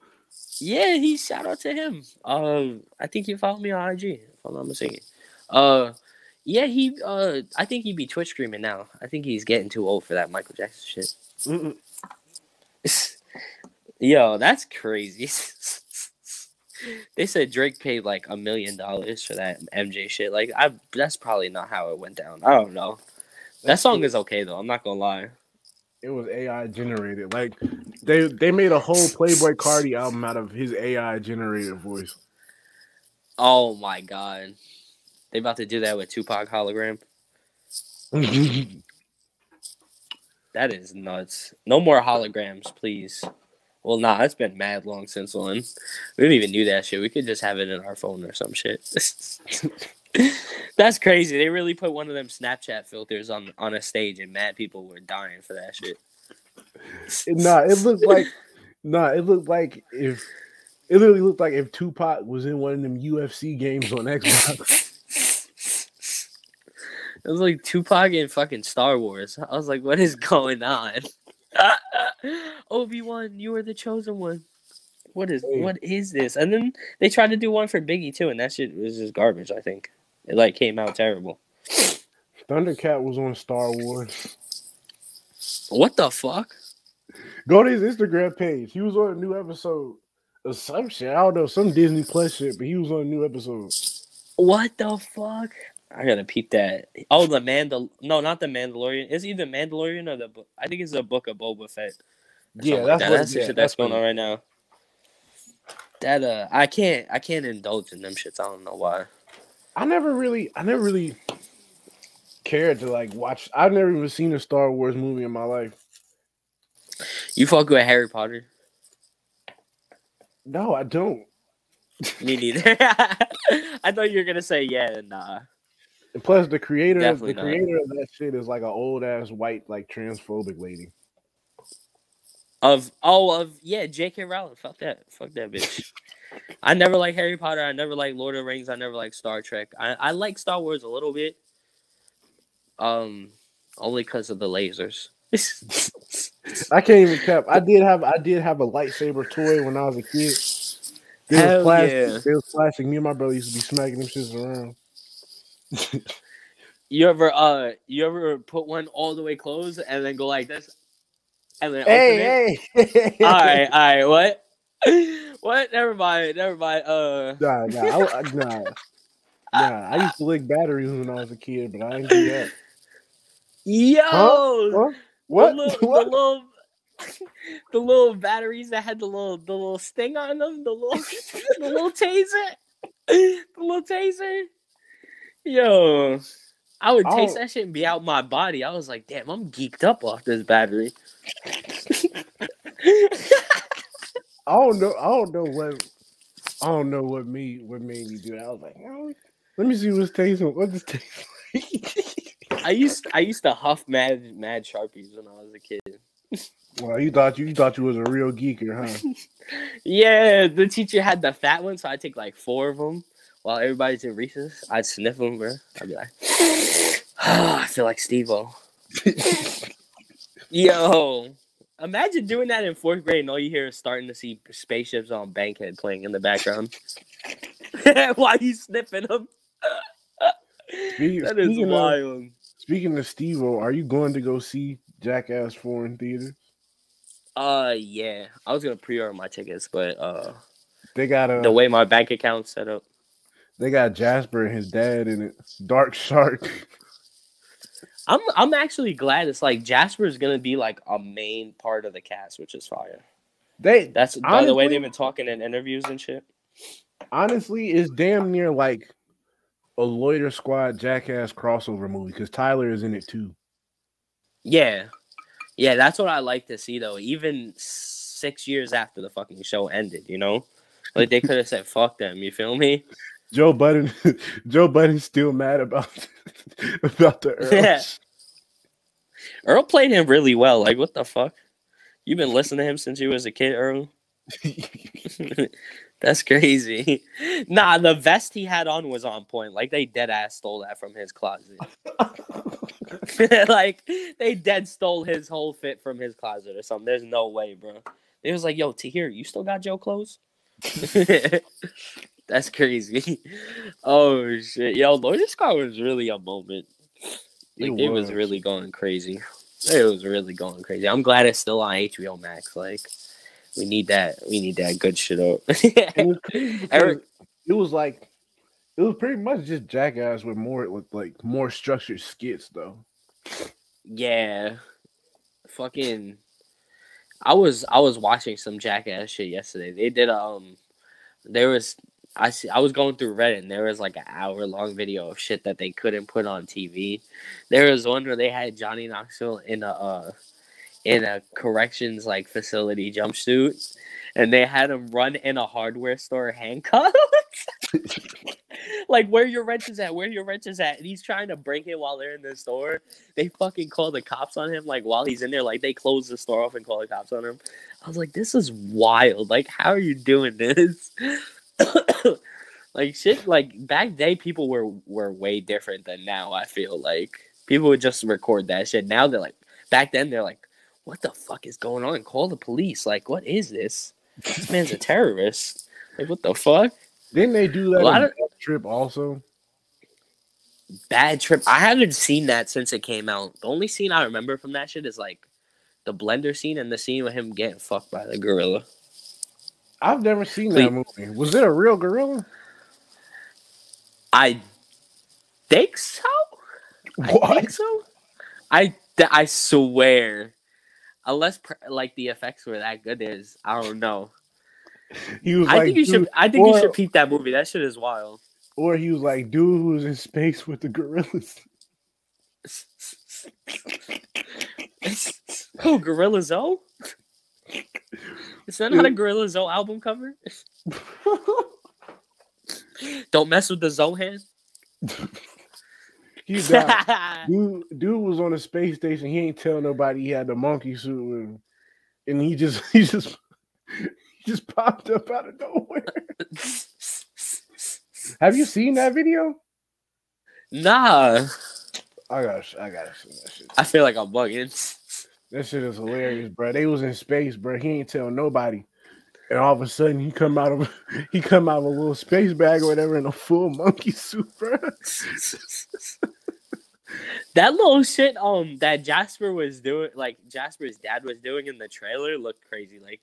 yeah. He shout out to him. Um, I think he followed me on IG. If I'm not mistaken. Uh, yeah, he. Uh, I think he'd be Twitch streaming now. I think he's getting too old for that Michael Jackson shit. Yo, that's crazy. they said Drake paid like a million dollars for that MJ shit. Like, I that's probably not how it went down. I don't know. That song is okay though. I'm not gonna lie. It was AI generated. Like they they made a whole Playboi Carti album out of his AI generated voice. Oh my god, they about to do that with Tupac hologram. That is nuts. No more holograms, please. Well, nah, it's been mad long since one. We didn't even do that shit. We could just have it in our phone or some shit. That's crazy. They really put one of them Snapchat filters on on a stage, and mad people were dying for that shit. nah, it looked like nah, it looked like if it literally looked like if Tupac was in one of them UFC games on Xbox. It was like Tupac in fucking Star Wars. I was like, what is going on? Obi Wan, you are the chosen one. What is Hey. what is this? And then they tried to do one for Biggie too, and that shit was just garbage. I think it like came out terrible. Thundercat was on Star Wars. What the fuck? Go to his Instagram page. He was on a new episode of some shit. I don't know, some Disney Plus shit, but he was on a new episode. What the fuck? I gotta peep that. Oh, the Mandal. No, not the Mandalorian. It's either Mandalorian or the. book. I think it's the Book of Boba Fett. Yeah, something like that's that. what- that's the yeah, shit that's that's going on right now. That uh, I can't, I can't indulge in them shits. I don't know why. I never really, I never really cared to like watch. I've never even seen a Star Wars movie in my life. You fuck with Harry Potter? No, I don't. Me neither. I thought you were gonna say yeah and nah. And plus, the creator, Definitely the not. creator of that shit is like an old ass white, like transphobic lady. Of oh of yeah, J.K. Rowling. Fuck that. Fuck that bitch. I never like Harry Potter. I never like Lord of the Rings. I never like Star Trek. I, I like Star Wars a little bit. Um, only because of the lasers. I can't even cap. I did have, I did have a lightsaber toy when I was a kid. It Hell was plastic. yeah. It was plastic. Me and my brother used to be smacking them shits around. you ever uh you ever put one all the way closed and then go like this, and then open? Hey, hey! all right, all right. What? What? Never mind. Never mind. Uh, Nah, nah, I, I- nah, nah. I used to lick batteries when I was a kid, but I didn't do that. yo, Huh? What? The little, What? The little, the little batteries that had the little, the little sting on them. The little, the little taser. The little taser. Yo, I would I taste that shit and be out my body. I was like, damn, I'm geeked up off this battery. I don't know. I don't know what. I don't know what me what made me do that. I was like, oh, let me see what's tasting. What this taste like? I used, I used to huff mad, mad sharpies when I was a kid. well, you thought you, you thought you was a real geeker, huh? Yeah, the teacher had the fat one, so I take like four of them while everybody's in recess. I'd sniff them, bro. I'd be like, oh, I feel like Steve-O. Yo, imagine doing that in fourth grade and all you hear is starting to see spaceships on Bankhead playing in the background while you sniffing them. Speaking, That is speaking of, wild. speaking of Steve-O, are you going to go see Jackass Four in theaters? Uh, yeah, I was gonna pre-order my tickets, but uh, They got a the way my bank account's set up. they got Jasper and his dad in it. Dark Shark. I'm I'm actually glad it's like Jasper is gonna be like a main part of the cast, which is fire. They That's by the way they've been talking in interviews and shit. honestly it's damn near like a Loiter Squad Jackass crossover movie because Tyler is in it too. Yeah, yeah, that's what I like to see though. Even six years after the fucking show ended, you know, like they could have said "fuck them." You feel me? Joe Budden, Joe Budden's still mad about about the Earl. Yeah. Earl played him really well. Like, what the fuck? You've been listening to him since you was a kid, Earl. That's crazy. Nah, the vest he had on was on point. Like they dead ass stole that from his closet. like they dead stole his whole fit from his closet or something. There's no way, bro. It was like, yo, Tahir, you still got Joe clothes? That's crazy. Oh shit. Yo, Loiter Squad was really a moment. Like It it was was. really going crazy. It was really going crazy. I'm glad it's still on HBO Max. Like We need that. We need that good shit up. It was Eric- it was like it was pretty much just jackass with more with like more structured skits though. yeah. Fucking I was I was watching some jackass shit yesterday. They did um there was I see I was going through Reddit and there was like an hour long video of shit that they couldn't put on TV. There was one where they had Johnny Knoxville in a uh in a corrections like facility jumpsuit and they had him run in a hardware store handcuffed. like where your wrench is at, where your wrench is at, and he's trying to break it while they're in the store. They fucking call the cops on him, like while he's in there, like they close the store off and call the cops on him. I was like, this is wild. Like, how are you doing this? like shit, like back day people were were way different than now, I feel like. People would just record that shit. Now they're like back then they're like, what the fuck is going on? Call the police. Like, what is this? This man's a terrorist. Like, what the fuck? Didn't they do that A lot of- Trip also? Bad trip. I haven't seen that since it came out. The only scene I remember from that shit is like the blender scene and the scene with him getting fucked by the gorilla. I've never seen that movie. Was it a real gorilla? I think so. I think so. I I swear, unless like the effects were that good, is I don't know. He was I like, think you should. I think you should peep that movie. That shit is wild. or he was like, dude who's in space with the gorillas. oh, Gorilla Zoe. Is that not a Gorilla Zoe album cover? Don't mess with the Zohan. dude, dude was on a space station. He ain't tell nobody he had the monkey suit with him. And he just he just he just popped up out of nowhere. Have you seen that video? nah, I gotta I gotta see that shit. I feel like I'm bugging. That shit is hilarious, bro. They was in space, bro. He ain't tell nobody. And all of a sudden he come out of he come out of a little space bag or whatever in a full monkey suit, bro. that little shit um that Jasper was doing like Jasper's dad was doing in the trailer looked crazy. Like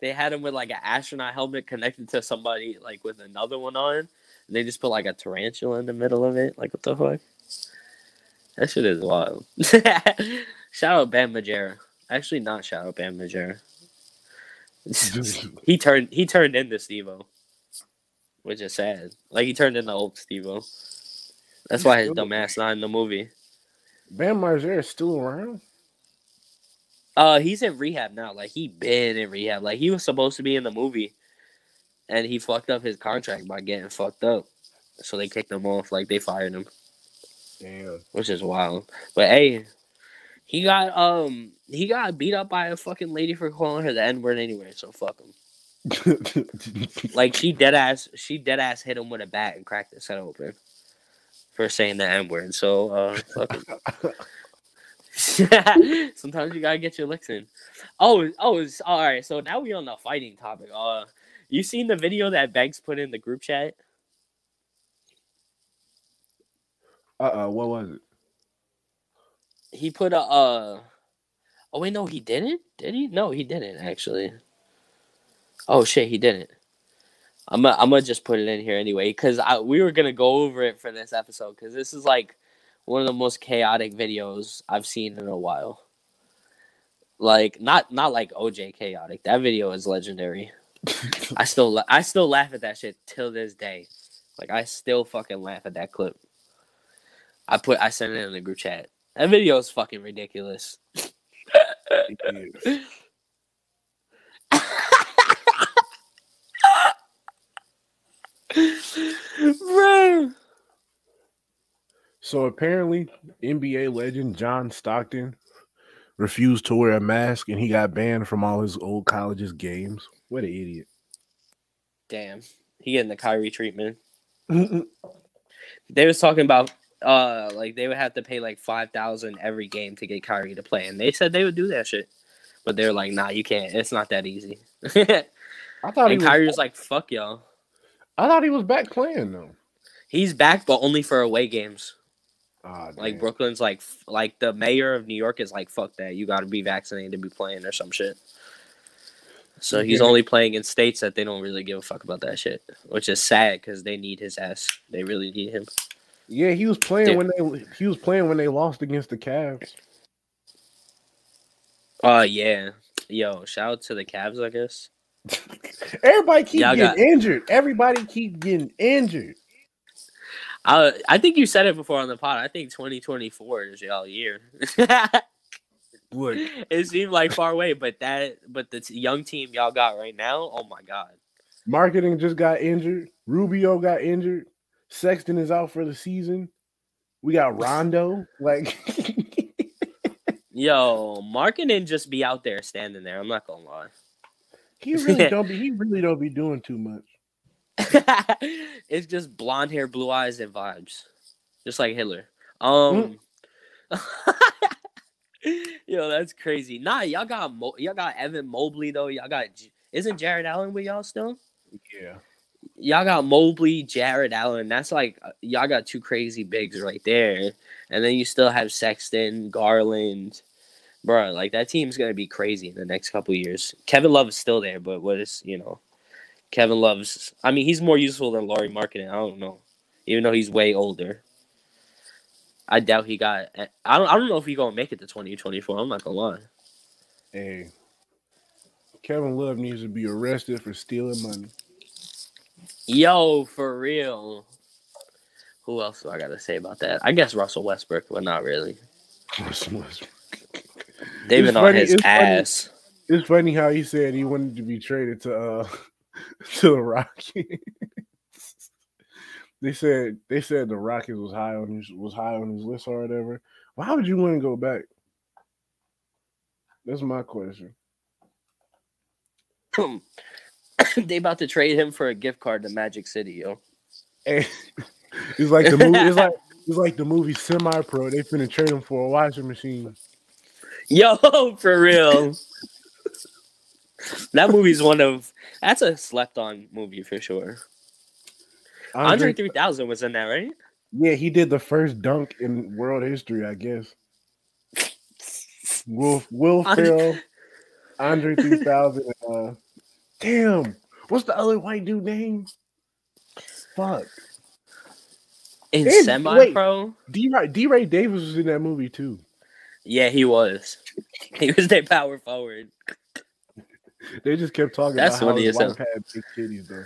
they had him with like an astronaut helmet connected to somebody like with another one on. And they just put like a tarantula in the middle of it. Like what the fuck? That shit is wild. shout out Bam Margera. Actually not shout out Bam Margera. he turned he turned into Steve-O. Which is sad. Like he turned into old Steve-O. That's why his dumb ass not in the movie. Bam Margera is still around. Uh, he's in rehab now. Like he been in rehab. Like he was supposed to be in the movie, and he fucked up his contract by getting fucked up. So they kicked him off. Like they fired him, Damn. which is wild. But hey, he got um he got beat up by a fucking lady for calling her the n word anyway. So fuck him. Like she dead ass she dead ass hit him with a bat and cracked his head open for saying the n word. So uh, fuck him. Sometimes you gotta get your licks in. Oh, oh, it's, all right. So now we on the fighting topic. Uh, you seen the video that Banks put in the group chat? uh uh what was it? He put a uh. Oh wait, no, he didn't. Did he? No, he didn't actually. Oh shit, he didn't. I'm gonna, I'm gonna just put it in here anyway because I we were gonna go over it for this episode because this is like one of the most chaotic videos I've seen in a while. Like not not like OJ chaotic. That video is legendary. I still la- I still laugh at that shit till this day. Like I still fucking laugh at that clip. I put I sent it in the group chat. That video is fucking ridiculous. Bro. So apparently, NBA legend John Stockton refused to wear a mask and he got banned from all his old college's games. What an idiot. Damn. He getting the Kyrie treatment. They was talking about uh like they would have to pay like five thousand every game to get Kyrie to play, and they said they would do that shit, but they're like, nah, you can't. It's not that easy. I thought and was, Kyrie was like, fuck y'all. I thought he was back playing though. He's back, but only for away games. Ah, Like. Brooklyn's like like the mayor of New York is like, fuck that. You got to be vaccinated to be playing or some shit. So he's Yeah. only playing in states that they don't really give a fuck about that shit, which is sad because they need his ass. They really need him. Yeah, he was playing Yeah. when they he was playing when they lost against the Cavs. Oh yeah, yo, shout out to the Cavs, I guess. Everybody keep Y'all getting got- injured. Everybody keep getting injured. I I think you said it before on the pod. I think 2024 is y'all year. Look, it seemed like far away, but that but the t- young team y'all got right now, oh my god. Markkanen just got injured. Rubio got injured. Sexton is out for the season. We got Rondo. Like Yo, Markkanen just be out there standing there. I'm not gonna lie. he really don't be he really don't be doing too much. it's just blonde hair, blue eyes, and vibes, just like Hitler. Um, yo, that's crazy. Nah, y'all got Mo- y'all got Evan Mobley though. Y'all got J- isn't Jarrett Allen with y'all still? Yeah. Y'all got Mobley, Jarrett Allen. That's like uh, y'all got two crazy bigs right there, and then you still have Sexton, Garland. Bro, like that team's gonna be crazy in the next couple years. Kevin Love is still there, but what is you know, Kevin Love's. I mean, he's more useful than Lauri Markkanen. I don't know, even though he's way older. I doubt he got. I don't. I don't know if he gonna make it to twenty twenty four. I'm not gonna lie. Hey. Kevin Love needs to be arrested for stealing money. Yo, for real. Who else do I gotta say about that? I guess Russell Westbrook, but not really. They've It's been on his it's funny. ass. It's funny how he said he wanted to be traded to uh to the Rockets. they said they said the Rockets was high on his was high on his list or whatever. Why would you want to go back? That's my question. they about to trade him for a gift card to Magic City, yo. It's like the movie. It's like it's like the movie Semi Pro. They finna trade him for a washing machine. Yo, for real. that movie's one of that's a slept on movie for sure. Andre 3000 was in that, right? Yeah, he did the first dunk in world history, I guess. Will Will Andre- Ferrell, Andre 3000. Damn, what's the other white dude name? Fuck. In semi pro? DeRay D Ray Davis was in that movie too. Yeah, he was. He was their power forward. They just kept talking That's about how his wife had big titties though.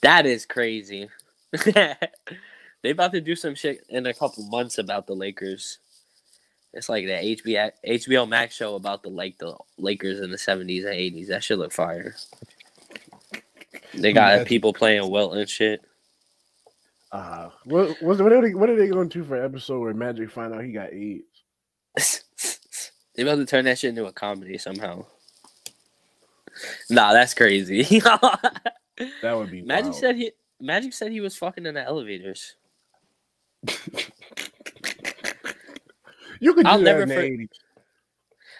That is crazy. they about to do some shit in a couple months about the Lakers. It's like the HBO HBO Max show about the like the Lakers in the seventies and eighties. That should look fire. They got Imagine. people playing well and shit. Uh, what, what, what, are they, what are they going to for an episode where Magic find out he got AIDS? they about to turn that shit into a comedy somehow. Nah, that's crazy. That would be Magic wild. said he Magic said he was fucking in the elevators. you could do I'll never in the for- 80s.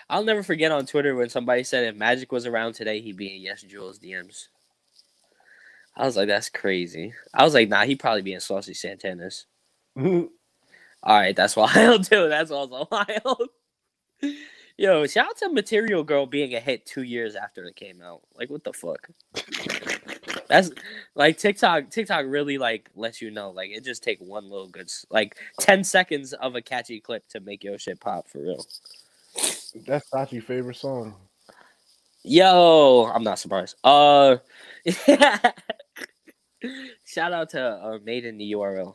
I'll never forget on Twitter when somebody said if Magic was around today, he'd be in Yes Julz DMs. I was like, that's crazy. I was like, nah, he'd probably be in Saucy Santana's. All right, that's wild too. That's also wild. Yo, shout out to Material Girl being a hit two years after it came out. Like, what the fuck? That's like TikTok. TikTok really like lets you know. Like, it just take one little good, like ten seconds of a catchy clip to make your shit pop for real. That's not your favorite song. Yo, I'm not surprised. Uh, shout out to uh, Made in the URL.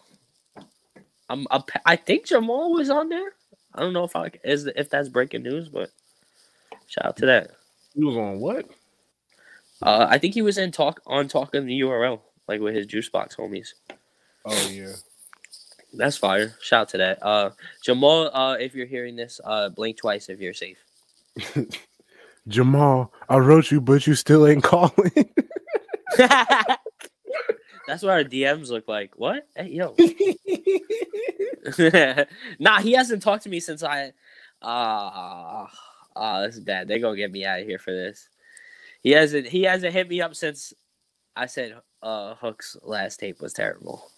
I'm, I'm, I think Jamal was on there. I don't know if I is if that's breaking news, but shout out to that. He was on what? Uh, I think he was in talk on talking the URL like with his juice box homies. Oh yeah. That's fire. Shout out to that. Uh, Jamal, uh, if you're hearing this, uh, blink twice if you're safe. Jamal, I wrote you, but you still ain't calling. That's what our DMs look like. What? Hey, yo. nah, he hasn't talked to me since I. Ah, uh, this is bad. They're gonna get me out of here for this. He hasn't. He hasn't hit me up since I said uh Hook's last tape was terrible.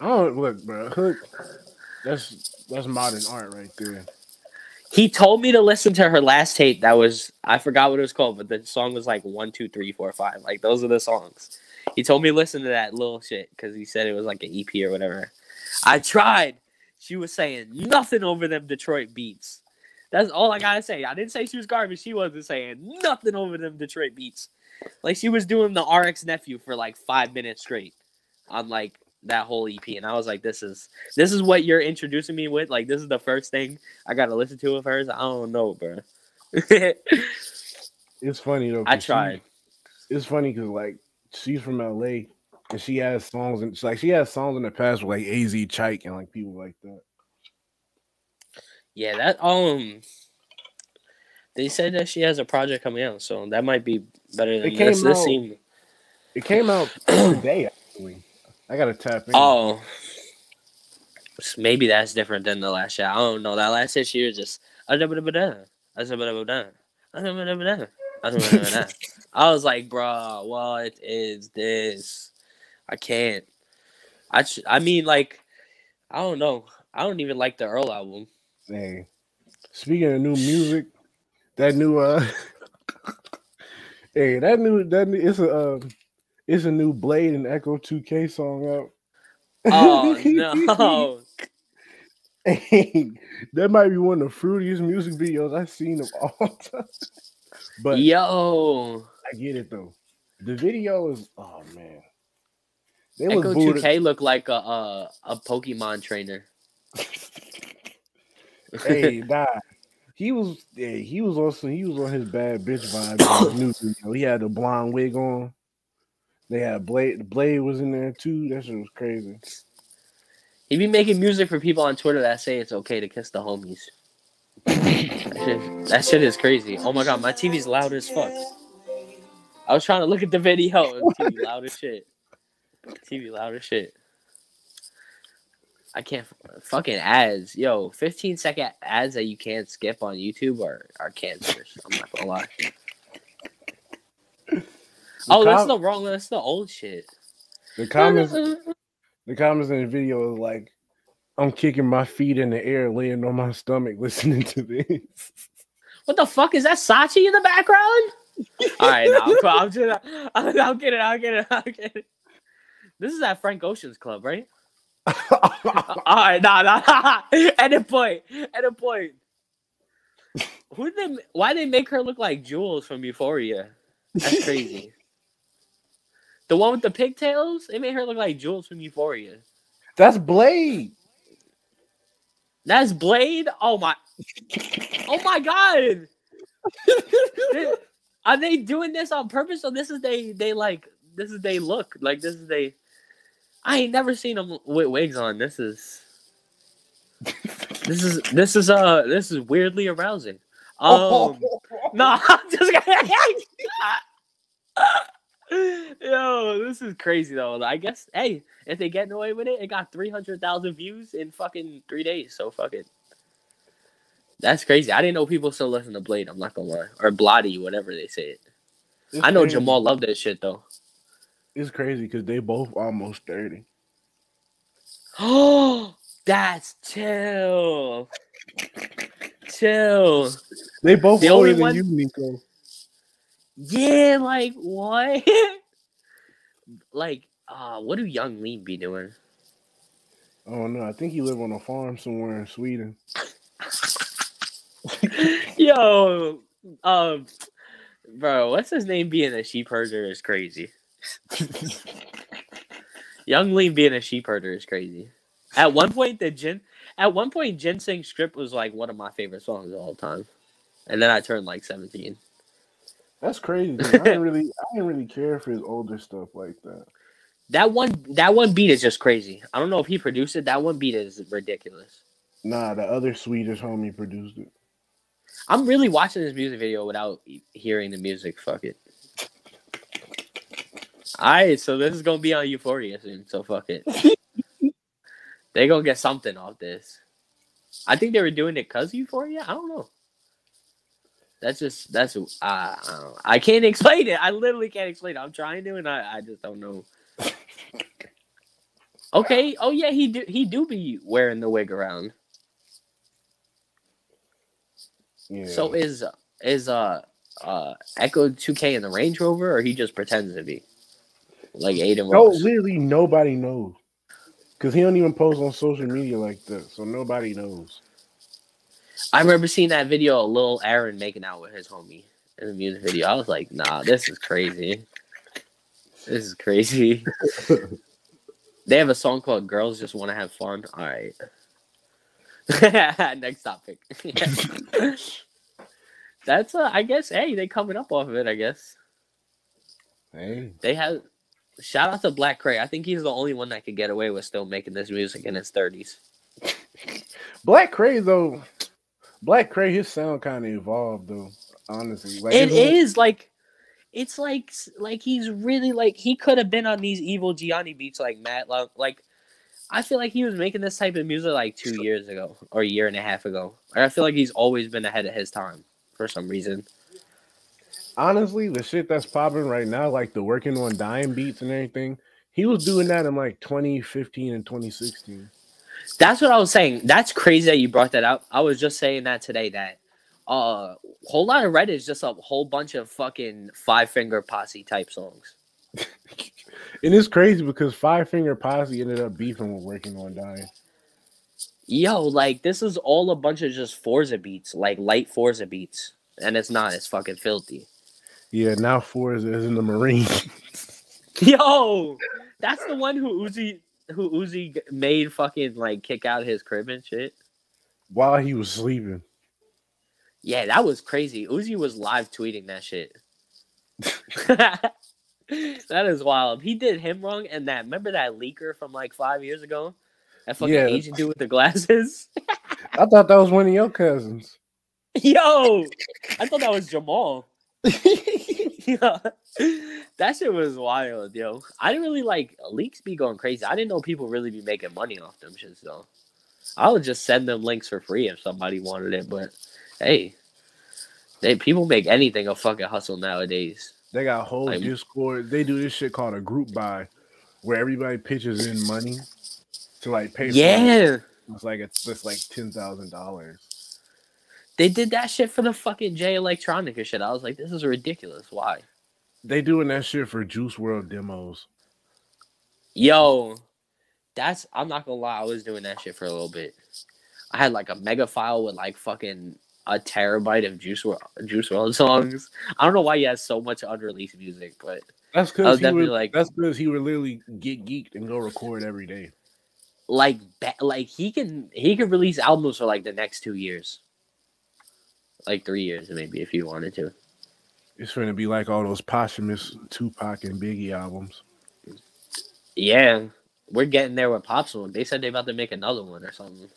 oh, look, bro. Hook. That's that's modern art right there. He told me to listen to her last tape. That was I forgot what it was called, but the song was like one, two, three, four, five. Like those are the songs. He told me to listen to that little shit because he said it was like an EP or whatever. I tried. She was saying nothing over them Detroit beats. That's all I gotta say. I didn't say she was garbage. She wasn't saying nothing over them Detroit beats. Like she was doing the RX nephew for like five minutes straight on like that whole EP, and I was like, "This is this is what you're introducing me with. Like this is the first thing I gotta listen to of hers. I don't know, bro. It's funny though. I 'cause she- tried. it's funny because like she's from LA and she has songs and like she has songs in the past with like AZ Chike and like people like that. Yeah, that um. They said that she has a project coming out, so that might be better than It came this. This out- seemed It came out today actually. I gotta tap in. Oh, maybe that's different than the last shit. I don't know. That last issue was just. I was like, bro, what is this? I can't. I ch- I mean, like, I don't know. I don't even like the Earl album. Hey, speaking of new music, that new uh, hey, that new that new, it's a uh, it's a new Bladee and Ecco2k song out. Oh no! Hey, that might be one of the fruitiest music videos I've seen of all time. But Yo, I get it though. The video is oh man. They Ecco2k looked like a, a a Pokemon trainer. Hey, nah. He was yeah, he was also he was on his bad bitch vibe. new video. He had the blonde wig on. They had Bladee the Bladee was in there too. That shit was crazy. He be making music for people on Twitter that say it's okay to kiss the homies. that, shit, that shit is crazy. Oh my god, my TV's loud as fuck. I was trying to look at the video. TV loud as shit. TV loud as shit. I can't fucking ads. Yo, 15 second ads that you can't skip on YouTube are, are cancerous. I'm not gonna lie. Oh, that's the wrong. That's the old shit. The comments the comments in the video is like I'm kicking my feet in the air, laying on my stomach, listening to this. What the fuck is that Sachi in the background? All right, no, I'm. I'm just, I'm, I'm kidding, I'm kidding, I'm kidding. This is at Frank Ocean's club, right? All right, nah, nah, nah. Edit point, edit point. Who did they? Why they make her look like Jules from Euphoria? That's crazy. the one with the pigtails, they made her look like Jules from Euphoria. That's Bladee. That's Bladee. Oh my, oh my god. Are they doing this on purpose? So this is they they like this is they look like this is they. I ain't never seen them with wigs on. This is this is this is uh this is weirdly arousing. Um, no, I'm just Yo, this is crazy though. I guess hey, if they getting away with it, it got three hundred thousand views in fucking three days. So fuck it. That's crazy. I didn't know people still listen to Bladee. I'm not gonna lie, or Bloody, whatever they say it. It's I know crazy. Jamal loved that shit though. It's crazy because they both almost 30. Oh, that's chill. Chill. They both The older only than one- you, Nico. Yeah, like what? like, uh, what do Yung Lean be doing? Oh no, I think he live on a farm somewhere in Sweden. Yo, um, bro, what's his name? Being a sheep herder is crazy. Yung Lean being a sheep herder is crazy. At one point, the gin, at one point, Ginseng Strip was like one of my favorite songs of all time, and then I turned like seventeen. That's crazy. I didn't really, I didn't really care for his older stuff like that. That one, that one beat is just crazy. I don't know if he produced it. That one beat is ridiculous. Nah, the other Swedish homie produced it. I'm really watching this music video without hearing the music. Fuck it. Alright, so this is gonna be on Euphoria soon. So fuck it. they gonna get something off this. I think they were doing it cause Euphoria. I don't know. That's just that's uh, I. I can't explain it. I literally can't explain it. I'm trying to, and I, I just don't know. Okay. Oh yeah, he do he do be wearing the wig around. Yeah. So is is uh uh Ecco2k in the Range Rover or he just pretends to be? Like Aiden no, Ross. literally nobody knows. Cause he don't even post on social media like that, so nobody knows. I remember seeing that video of Lil Aaron making out with his homie in the music video. I was like, nah, this is crazy. This is crazy. they have a song called Girls Just Want to Have Fun. All right. Next topic. That's uh, I guess hey, they coming up off of it, I guess. Hey, They have shout out to Black Kray. I think he's the only one that could get away with still making this music in his thirties. Black Kray though. Black Kray, his sound kind of evolved though. Honestly, like It is like it's like like he's really like he could have been on these Evilgiane beats like Matt Love. Like I feel like he was making this type of music like two years ago or a year and a half ago. Like, I feel like he's always been ahead of his time for some reason. Honestly, the shit that's popping right now, like the working on dying beats and everything, he was doing that in like 2015 and 2016. That's what I was saying. That's crazy that you brought that up. I was just saying that today that uh whole lot of Red is just a whole bunch of fucking five finger posse type songs. And it's crazy because Five Finger Posse ended up beefing with working on dying. Yo, like this is all a bunch of just Forza beats, like light Forza beats. And it's not, it's fucking filthy. Yeah, now Forza is in the Marine. Yo, that's the one who Uzi who Uzi made fucking like kick out his crib and shit. while he was sleeping. Yeah, that was crazy. Uzi was live tweeting that shit. that is wild. He did him wrong, and that remember that leaker from like five years ago, that fucking Yeah. Asian dude with the glasses. I thought that was one of your cousins. Yo, I thought that was Jamal. yeah, that shit was wild, yo. I didn't really like leaks be going crazy. I didn't know people really be making money off them shits though. I would just send them links for free if somebody wanted it, but hey, they people make anything a fucking hustle nowadays. They got whole Like- Discord. They do this shit called a group buy, where everybody pitches in money to like pay. for it. Yeah, it's like it's just like ten thousand dollars. They did that shit for the fucking Jay Electronica shit. I was like, this is ridiculous. Why? They doing that shit for Juice WRLD demos. Yo, that's I'm not gonna lie, I was doing that shit for a little bit. I had like a mega file with like fucking a terabyte of Juice WRLD Juice WRLD songs. I don't know why he has so much unreleased music, but That's because he definitely would like- That's because he would literally get geeked and go record every day. like like he can he could release albums for like the next two years, like three years maybe if he wanted to. It's going to be like all those posthumous Tupac and Biggie albums. Yeah, we're getting there with Pop Smoke. They said they about to make another one or something.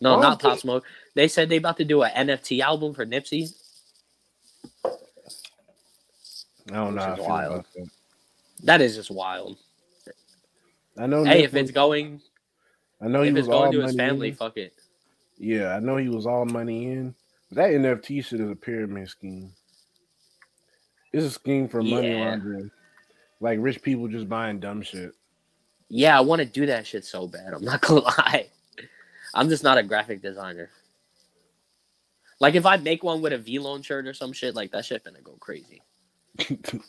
No, Oh, not Pop. Smoke. They said they about to do an NFT album for Nipsey. I don't know. Which How I feel wild. that. That is just wild. I know. Hey, Nip if it's going, I know he if was it's going all to his money family, in. fuck it. Yeah, I know he was all money in. That NFT shit is a pyramid scheme. It's a scheme for money Yeah. laundering. Like rich people just buying dumb shit. Yeah, I want to do that shit so bad. I'm not gonna lie. I'm just not a graphic designer. Like if I make one with a Vlone shirt or some shit, like that shit gonna go crazy.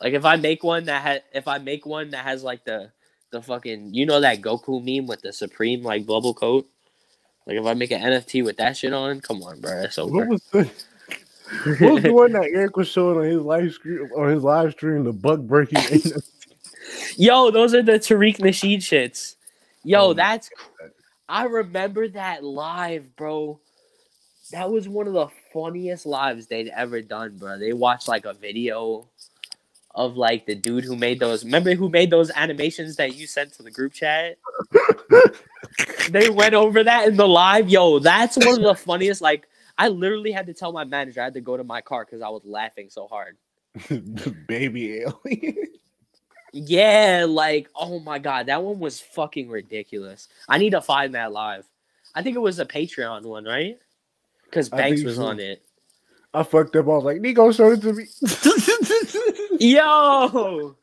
Like if I make one that had, if I make one that has like the, the fucking, you know that Goku meme with the Supreme like bubble coat. Like if I make an NFT with that shit on, come on, bro, that's what over. was the what was the one that Eric was showing on his live stream on his live stream? The bug breaking. Yo, those are the Tariq Nasheed shits. Yo, Oh that's. I remember that live, bro. That was one of the funniest lives they'd ever done, bro. They watched like a video of like the dude who made those. Remember who made those animations that you sent to the group chat? they went over that in the live. Yo, that's one of the funniest. Like, I literally had to tell my manager I had to go to my car because I was laughing so hard. baby alien. Yeah, like oh my god, that one was fucking ridiculous. I need to find that live. I think it was a Patreon one, right? Because Banks was so. on it. I fucked up. I was like, Nico showed it to me. Yo,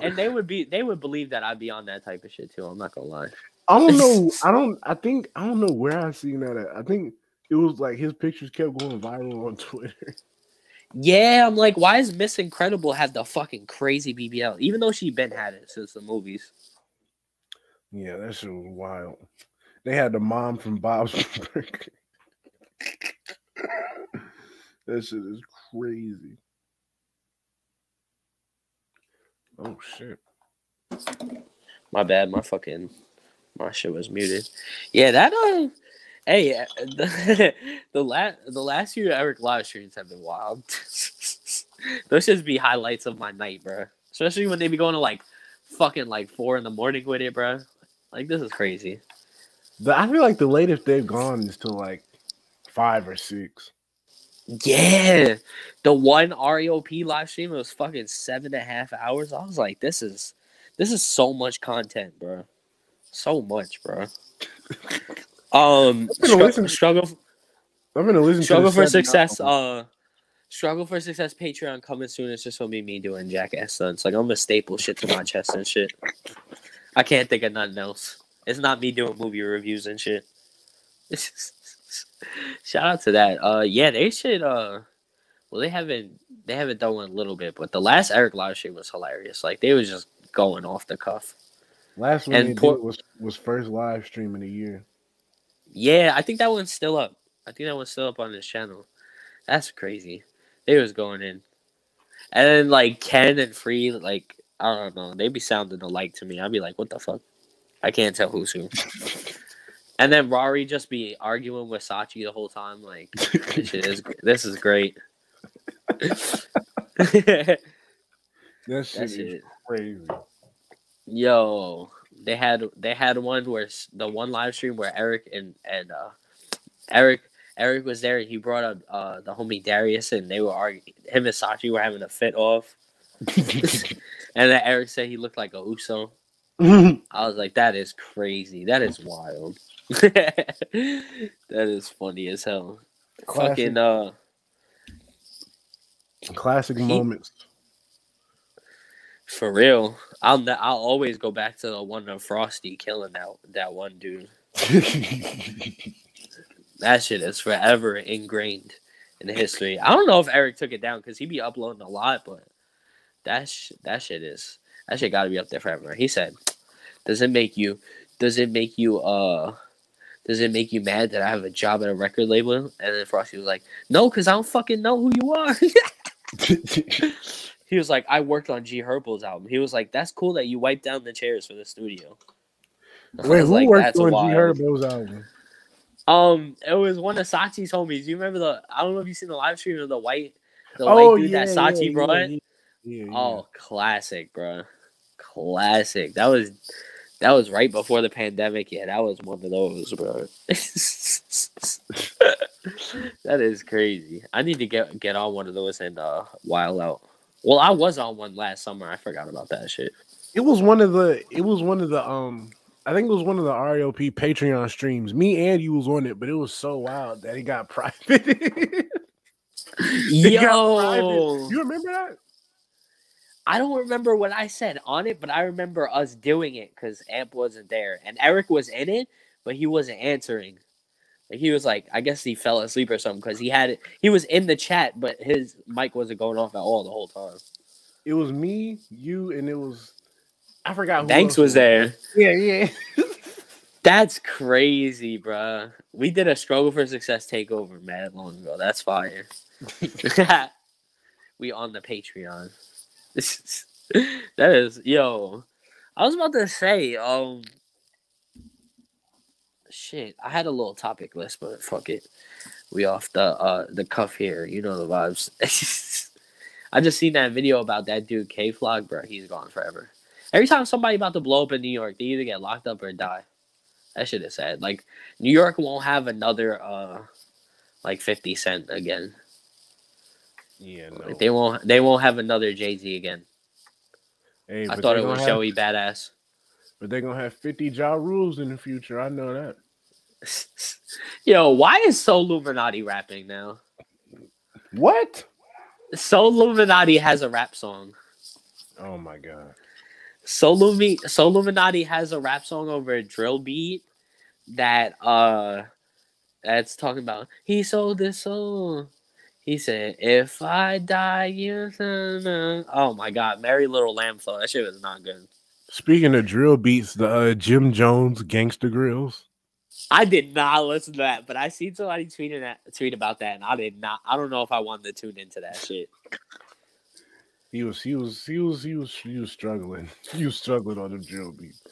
and they would be, they would believe that I'd be on that type of shit too. I'm not gonna lie. I don't know. I don't. I think I don't know where I seen that at. I think it was like his pictures kept going viral on Twitter. Yeah, I'm like, why is Miss Incredible have the fucking crazy BBL? Even though she been had it since the movies. Yeah, that shit was wild. They had the mom from Bob's Burger. That shit is crazy. Oh shit. My bad, my fucking my shit was muted. Yeah, that uh hey uh, the the last the last few Eric live streams have been wild. Those just be highlights of my night, bro. Especially when they be going to like fucking like four in the morning with it, bro. Like this is crazy. The, I feel like the latest they've gone is to like five or six. Yeah, the one REOP live stream it was fucking seven and a half hours. I was like, this is this is so much content, bro. So much, bro. Um, gonna stru- listen to- struggle, I'm gonna listen struggle for success. album. Uh, struggle for success. Patreon coming soon. It's just gonna be me doing jackass stunts. Like I'm gonna staple shit to my chest and shit. I can't think of nothing else. It's not me doing movie reviews and shit. Shout out to that. Uh, yeah, they should. Uh, well, they haven't they haven't done one a little bit, but the last Eric live stream was hilarious. Like they was just going off the cuff. Last one and they por- did was was first live stream in the year. Yeah, I think that one's still up. I think that one's still up on this channel. That's crazy. They was going in, and then like Ken and Free, like I don't know, they be sounding alike to me. I'd be like, what the fuck? I can't tell who's who. and then Rory just be arguing with Sachi the whole time. Like this is this is great. That shit is crazy. Yo, they had they had one where the one live stream where Eric and and uh Eric Eric was there and he brought up uh the homie Darius and they were arguing him and Sachi were having a fit off and then Eric said he looked like a Uso. I was like, that is crazy. That is wild. that is funny as hell. Classic, Fucking uh classic he- moments. for real. I'll I'll always go back to the one of Frosty killing that that one dude. That shit is forever ingrained in history. I don't know if Eric took it down because he be uploading a lot, but that sh- that shit is that shit got to be up there forever. He said, "Does it make you? Does it make you? Uh, does it make you mad that I have a job at a record label?" And then Frosty was like, "No, because I don't fucking know who you are." he was like, "I worked on G Herbo's album." He was like, "That's cool that you wiped down the chairs for the studio." Wait, who like, worked "That's on G wild." Herbo's album? Um, it was one of Sachi's homies. You remember the? I don't know if you seen the live stream of the white, the oh, white dude yeah, that Sachi yeah, brought. Yeah. Oh, classic, bro. Classic. That was that was right before the pandemic. Yeah, that was one of those, bro. that is crazy. I need to get get on one of those and uh wild out. Well, I was on one last summer. I forgot about that shit. It was one of the. It was one of the. Um, I think it was one of the REOP Patreon streams. Me and you was on it, but it was so wild that it got private. It got private. Yo, you remember that? I don't remember what I said on it, but I remember us doing it because Amp wasn't there and Eric was in it, but he wasn't answering. Like he was like, I guess he fell asleep or something because he had it. He was in the chat, but his mic wasn't going off at all the whole time. It was me, you, and it was. I forgot. Who Banks was there. Yeah, yeah. That's crazy, bruh. We did a struggle for success takeover mad long ago. That's fire. we on the Patreon. that is yo. I was about to say, um shit. I had a little topic list, but fuck it. We off the uh the cuff here. You know the vibes. I just seen that video about that dude K Flock, bro. He's gone forever. Every time somebody about to blow up in New York, they either get locked up or die. That shit is sad. Like New York won't have another uh like fifty cent again. Yeah, no. Like, they won't they won't have another Jay Z again. Hey, I thought it was have- Joey Badass. But they're gonna have 50 Ja Rules in the future. I know that. Yo, why is Soul Illuminati rapping now? What? Soul Illuminati has a rap song. Oh my god. Soul, Lumi- Soul Illuminati has a rap song over a drill beat that uh That's talking about he sold his soul. He said, "If I die, you." Know. Oh my God, Merry Little Lamb flow. That shit was not good. Speaking of drill beats, the uh, Jim Jones Gangsta Grillz. I did not listen to that, but I seen somebody tweeting that tweet about that, and I did not. I don't know if I wanted to tune into that shit. He was he was he was he was he was struggling. He was struggling on the drill beats.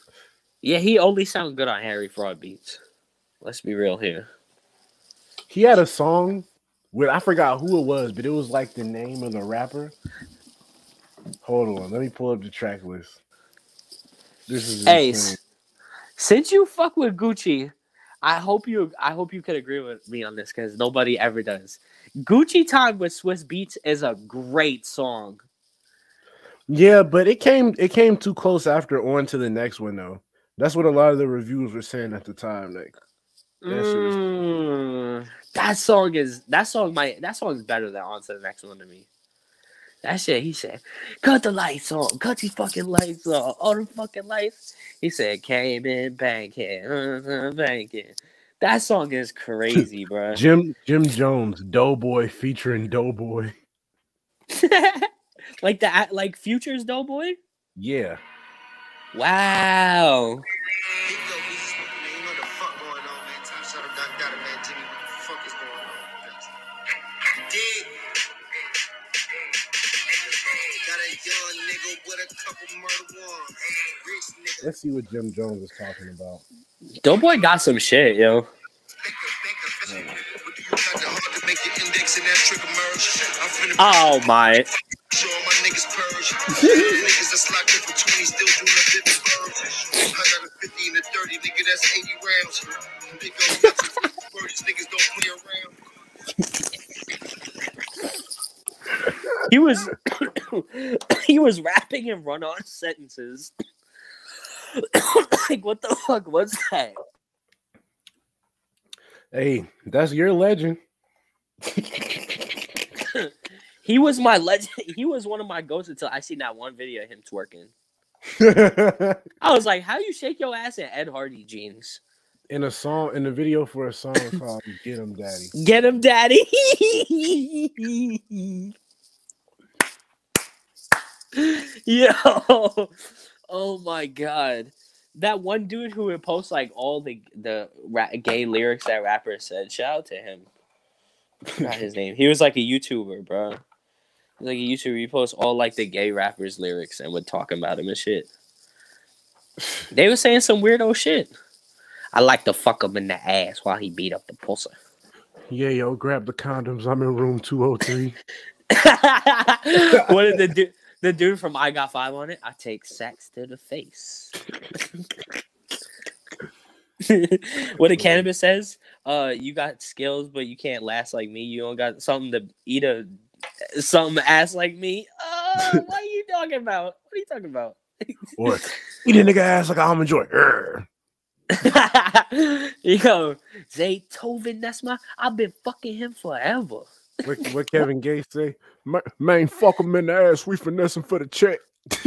Yeah, he only sounded good on Harry Fraud beats. Let's be real here. He had a song with I forgot who it was, but it was like the name of the rapper. Hold on, let me pull up the track list. This is Hey, s- since you fuck with Gucci, I hope you I hope you could agree with me on this because nobody ever does. Gucci Time with Swizz Beatz is a great song. Yeah, but it came it came too close after on to the next one though. That's what a lot of the reviews were saying at the time. Like That shit is- Mm, that song is that song might that song is better than on to the next one to me. That shit, he said, cut the lights on, cut these fucking lights on, all the fucking lights. He said, came in banking, uh, banking. That song is crazy, bro. Jim Jim Jones, Doughboy featuring Doughboy. like the like Futures Doughboy. Yeah. Wow. Let's see what Jim Jones is talking about. Doughboy got some shit, yo. Oh my. Show all my niggas purge. niggas that's locked up for 20 still doing a bit of purge. I got a 50 and a 30, nigga, that's 80 rounds. Big old nothing. Birds, niggas don't play around. He was he was rapping in run on sentences. like what the fuck was that? Hey, that's your legend. He was my legend. He was one of my goats until I seen that one video of him twerking. I was like, how you shake your ass in Ed Hardy jeans? in a song in the video for a song called "Get Him, Daddy. Get him, daddy. Yo. Oh my god. That one dude who would post like all the the ra- gay lyrics that rappers said. Shout out to him. Forgot his name. He was like a YouTuber, bro. He was like a YouTuber. He posts all like the gay rappers' lyrics and would talk about him and shit. They were saying some weirdo shit. I like to fuck him in the ass while he beat up the pussy. Yeah, yo, grab the condoms. I'm in room 203. what did the dude the dude from I Got Five on it? I take sex to the face. what the cannabis says? Uh, you got skills, but you can't last like me. You don't got something to eat a something ass like me. Uh, what are you talking about? What are you talking about? Or eat a nigga ass like I'm enjoy. Urgh. Yo, Zaytoven, that's my. I've been fucking him forever. What, what Kevin Gates say? Ma- Man, fuck him in the ass. We finessing for the check.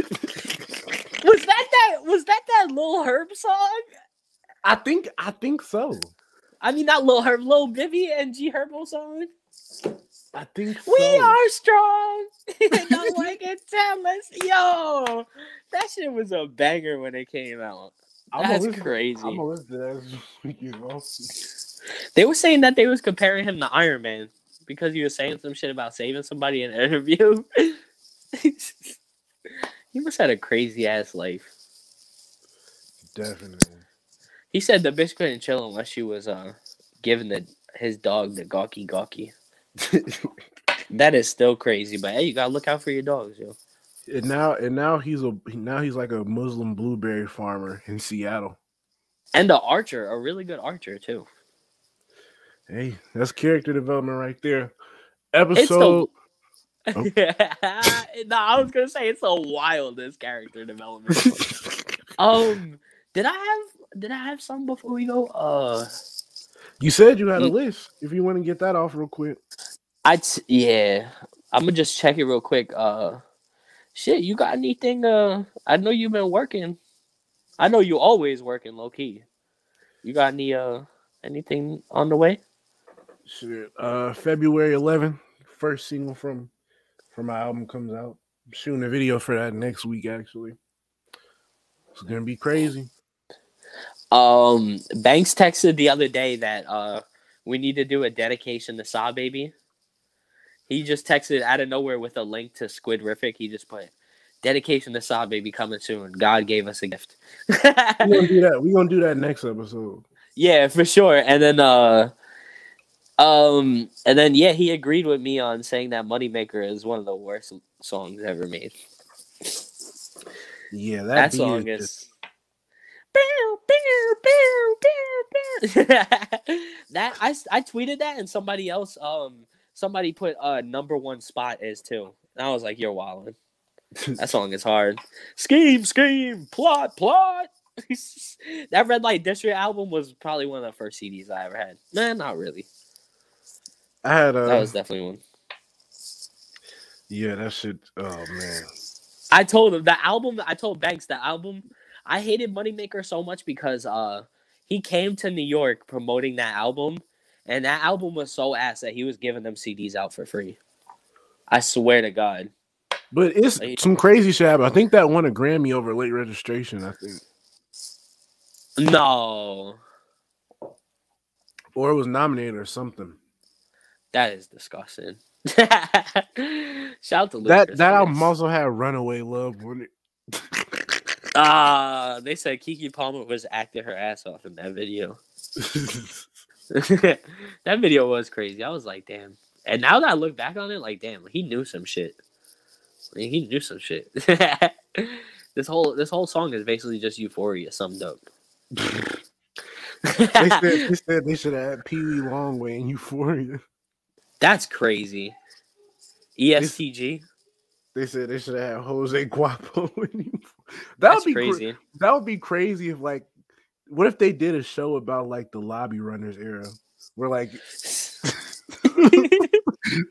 Was that that? Was that that Lil Herb song? I think I think so. I mean, not Lil Herb, Lil Bibby and G Herbo song. I think so. We are strong. no one can tell us. Yo, that shit was a banger when it came out. I'm That's listen- crazy. I'm listen to that this weekend. They were saying that they was comparing him to Iron Man because he was saying some shit about saving somebody in an interview. he must have had a crazy ass life. Definitely. He said the bitch couldn't chill unless she was uh giving the his dog the gawky gawky. that is still crazy, but hey, you gotta look out for your dogs, yo. And now and now he's a now he's like a Muslim blueberry farmer in Seattle. And the archer, a really good archer too. Hey, that's character development right there. It's the Episode no, I was gonna say it's the wildest character development. um, did I have did I have some before we go? Uh, You said you had a list. If you want to get that off real quick. I t- yeah, I'm gonna just check it real quick. Uh, shit, you got anything? Uh, I know you've been working. I know you always working low key. You got any uh anything on the way? Shit. Uh, February 11th, first single from from my album comes out. I'm shooting a video for that next week. Actually, it's gonna be crazy. Um, Banks texted the other day that uh we need to do a dedication to Saw Baby. He just texted out of nowhere with a link to Squid Squidrific. He just put dedication to Saw Baby coming soon. God gave us a gift. We're gonna do that. We're gonna do that next episode. yeah, for sure. And then uh um and then yeah, he agreed with me on saying that Moneymaker is one of the worst songs ever made. Yeah, that, That, song is just- that I, I tweeted that and somebody else um somebody put uh number one spot is too. And I was like you're wilding that song is hard. Scheme scheme plot plot. That red light district album was probably one of the first CDs I ever had. Nah not really I had a that was definitely one yeah, that shit. Oh man, I told him the album. I told Banks the album. I hated Moneymaker so much because uh he came to New York promoting that album, and that album was so ass that he was giving them CDs out for free. I swear to God. but it's Like- some crazy shit. happened. I think that won a Grammy over late registration. I think, No, or it was nominated or something. That is disgusting. Shout out to That that album also had "Runaway Love" on it. Ah, they said Keke Palmer was acting her ass off in that video. that video was crazy. I was like, damn. And now that I look back on it, like, damn, he knew some shit. I mean, he knew some shit. this whole this whole song is basically just euphoria summed up. they said they said they should have had Pee Wee Longway in Euphoria. That's crazy. ESTG. They said they should have Jose Guapo. That would be crazy. crazy. that would be crazy if like, what if they did a show about like the lobby runners era, where like,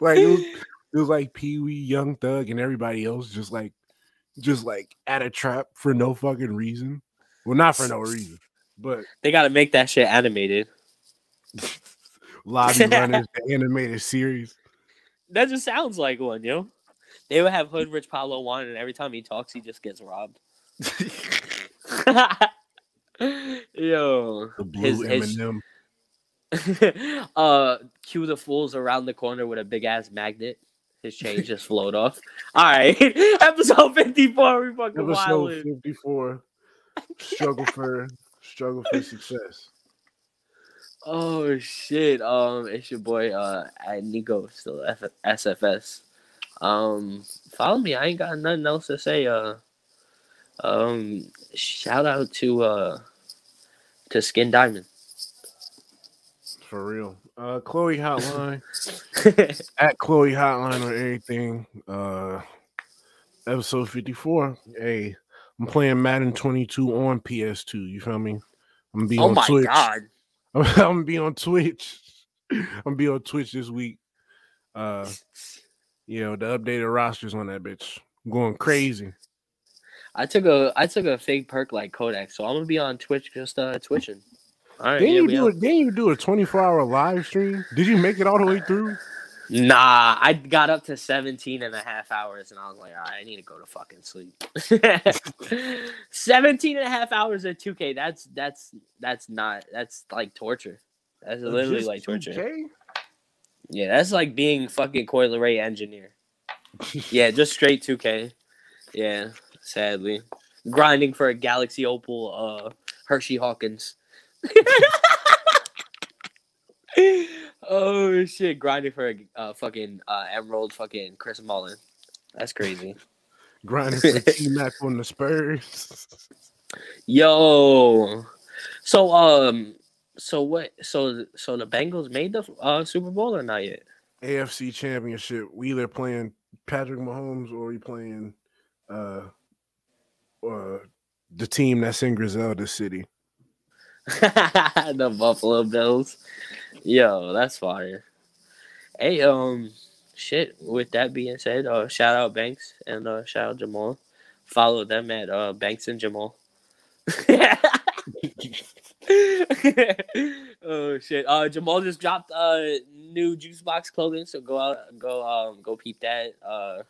like it was, it was like Pee Wee, Young Thug, and everybody else just like, just like at a trap for no fucking reason. Well, not for no reason, but they got to make that shit animated. lobby runners, the animated series. That just sounds like one, yo. They would have Hoodrich Pablo one, and every time he talks, he just gets robbed. Yo, The blue his, his Eminem. uh, cue the fools around the corner with a big ass magnet. His chain just float off. All right, episode fifty four. We fucking Episode wild. fifty four. Struggle for struggle for success. Oh shit. Um, it's your boy uh at Nico still F- SFS. Um, follow me. I ain't got nothing else to say. Uh, um, shout out to uh to Skin Diamond. For real. Uh Chloe Hotline. at Chloe Hotline or anything. Uh episode 54. Hey, I'm playing Madden 22 on PS2. You feel me? I'm gonna be oh on my Twitch. god. I'm gonna be on Twitch. I'm gonna be on Twitch this week. Uh you know, the updated rosters on that bitch. I'm going crazy. I took a I took a fake perk like Kodak, so I'm gonna be on Twitch just uh twitching. All right, Didn't yeah, you do out. it? Didn't you do a 24 hour live stream? Did you make it all the way through? Nah, I got up to 17 and a half hours and I was like, all right, I need to go to fucking sleep. 17 and a half hours at 2K. That's that's that's not that's like torture. That's literally Just like torture. 2K? Yeah, that's like being fucking Coil Ray engineer. yeah, just straight 2K. Yeah, sadly. Grinding for a Galaxy Opal uh Hersey Hawkins. oh shit, grinding for a uh, fucking uh, Emerald fucking Chris Mullin. That's crazy. Grinding for T Mac on the Spurs. Yo. So um so what so so the Bengals made the uh Super Bowl or not yet? AFC Championship. We either playing Patrick Mahomes or we playing uh uh the team that's in Griselda City. the Buffalo Bills. Yo, that's fire. Hey, um, shit. With that being said, uh, shout out Banks and uh, shout out Jamal. Follow them at uh Banks and Jamal. oh shit! Uh, Jamal just dropped uh new juice box clothing, so go out, go um, go peep that. Uh,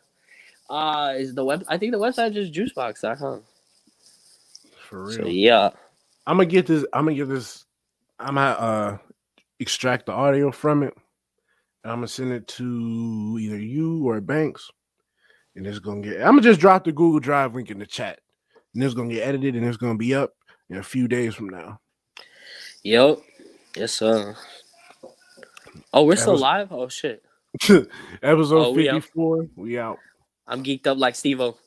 uh, is the web? I think the website is just juicebox.com. For real. So yeah, I'm gonna get this. I'm gonna get this. I'm gonna uh extract the audio from it. And I'm gonna send it to either you or Banks, and it's gonna get. I'm gonna just drop the Google Drive link in the chat, and it's gonna get edited, and it's gonna be up in a few days from now. yep, yes sir. Oh, we're That still was- live. Oh shit, Episode Oh, we out. 54. We out. I'm geeked up like Steve-O.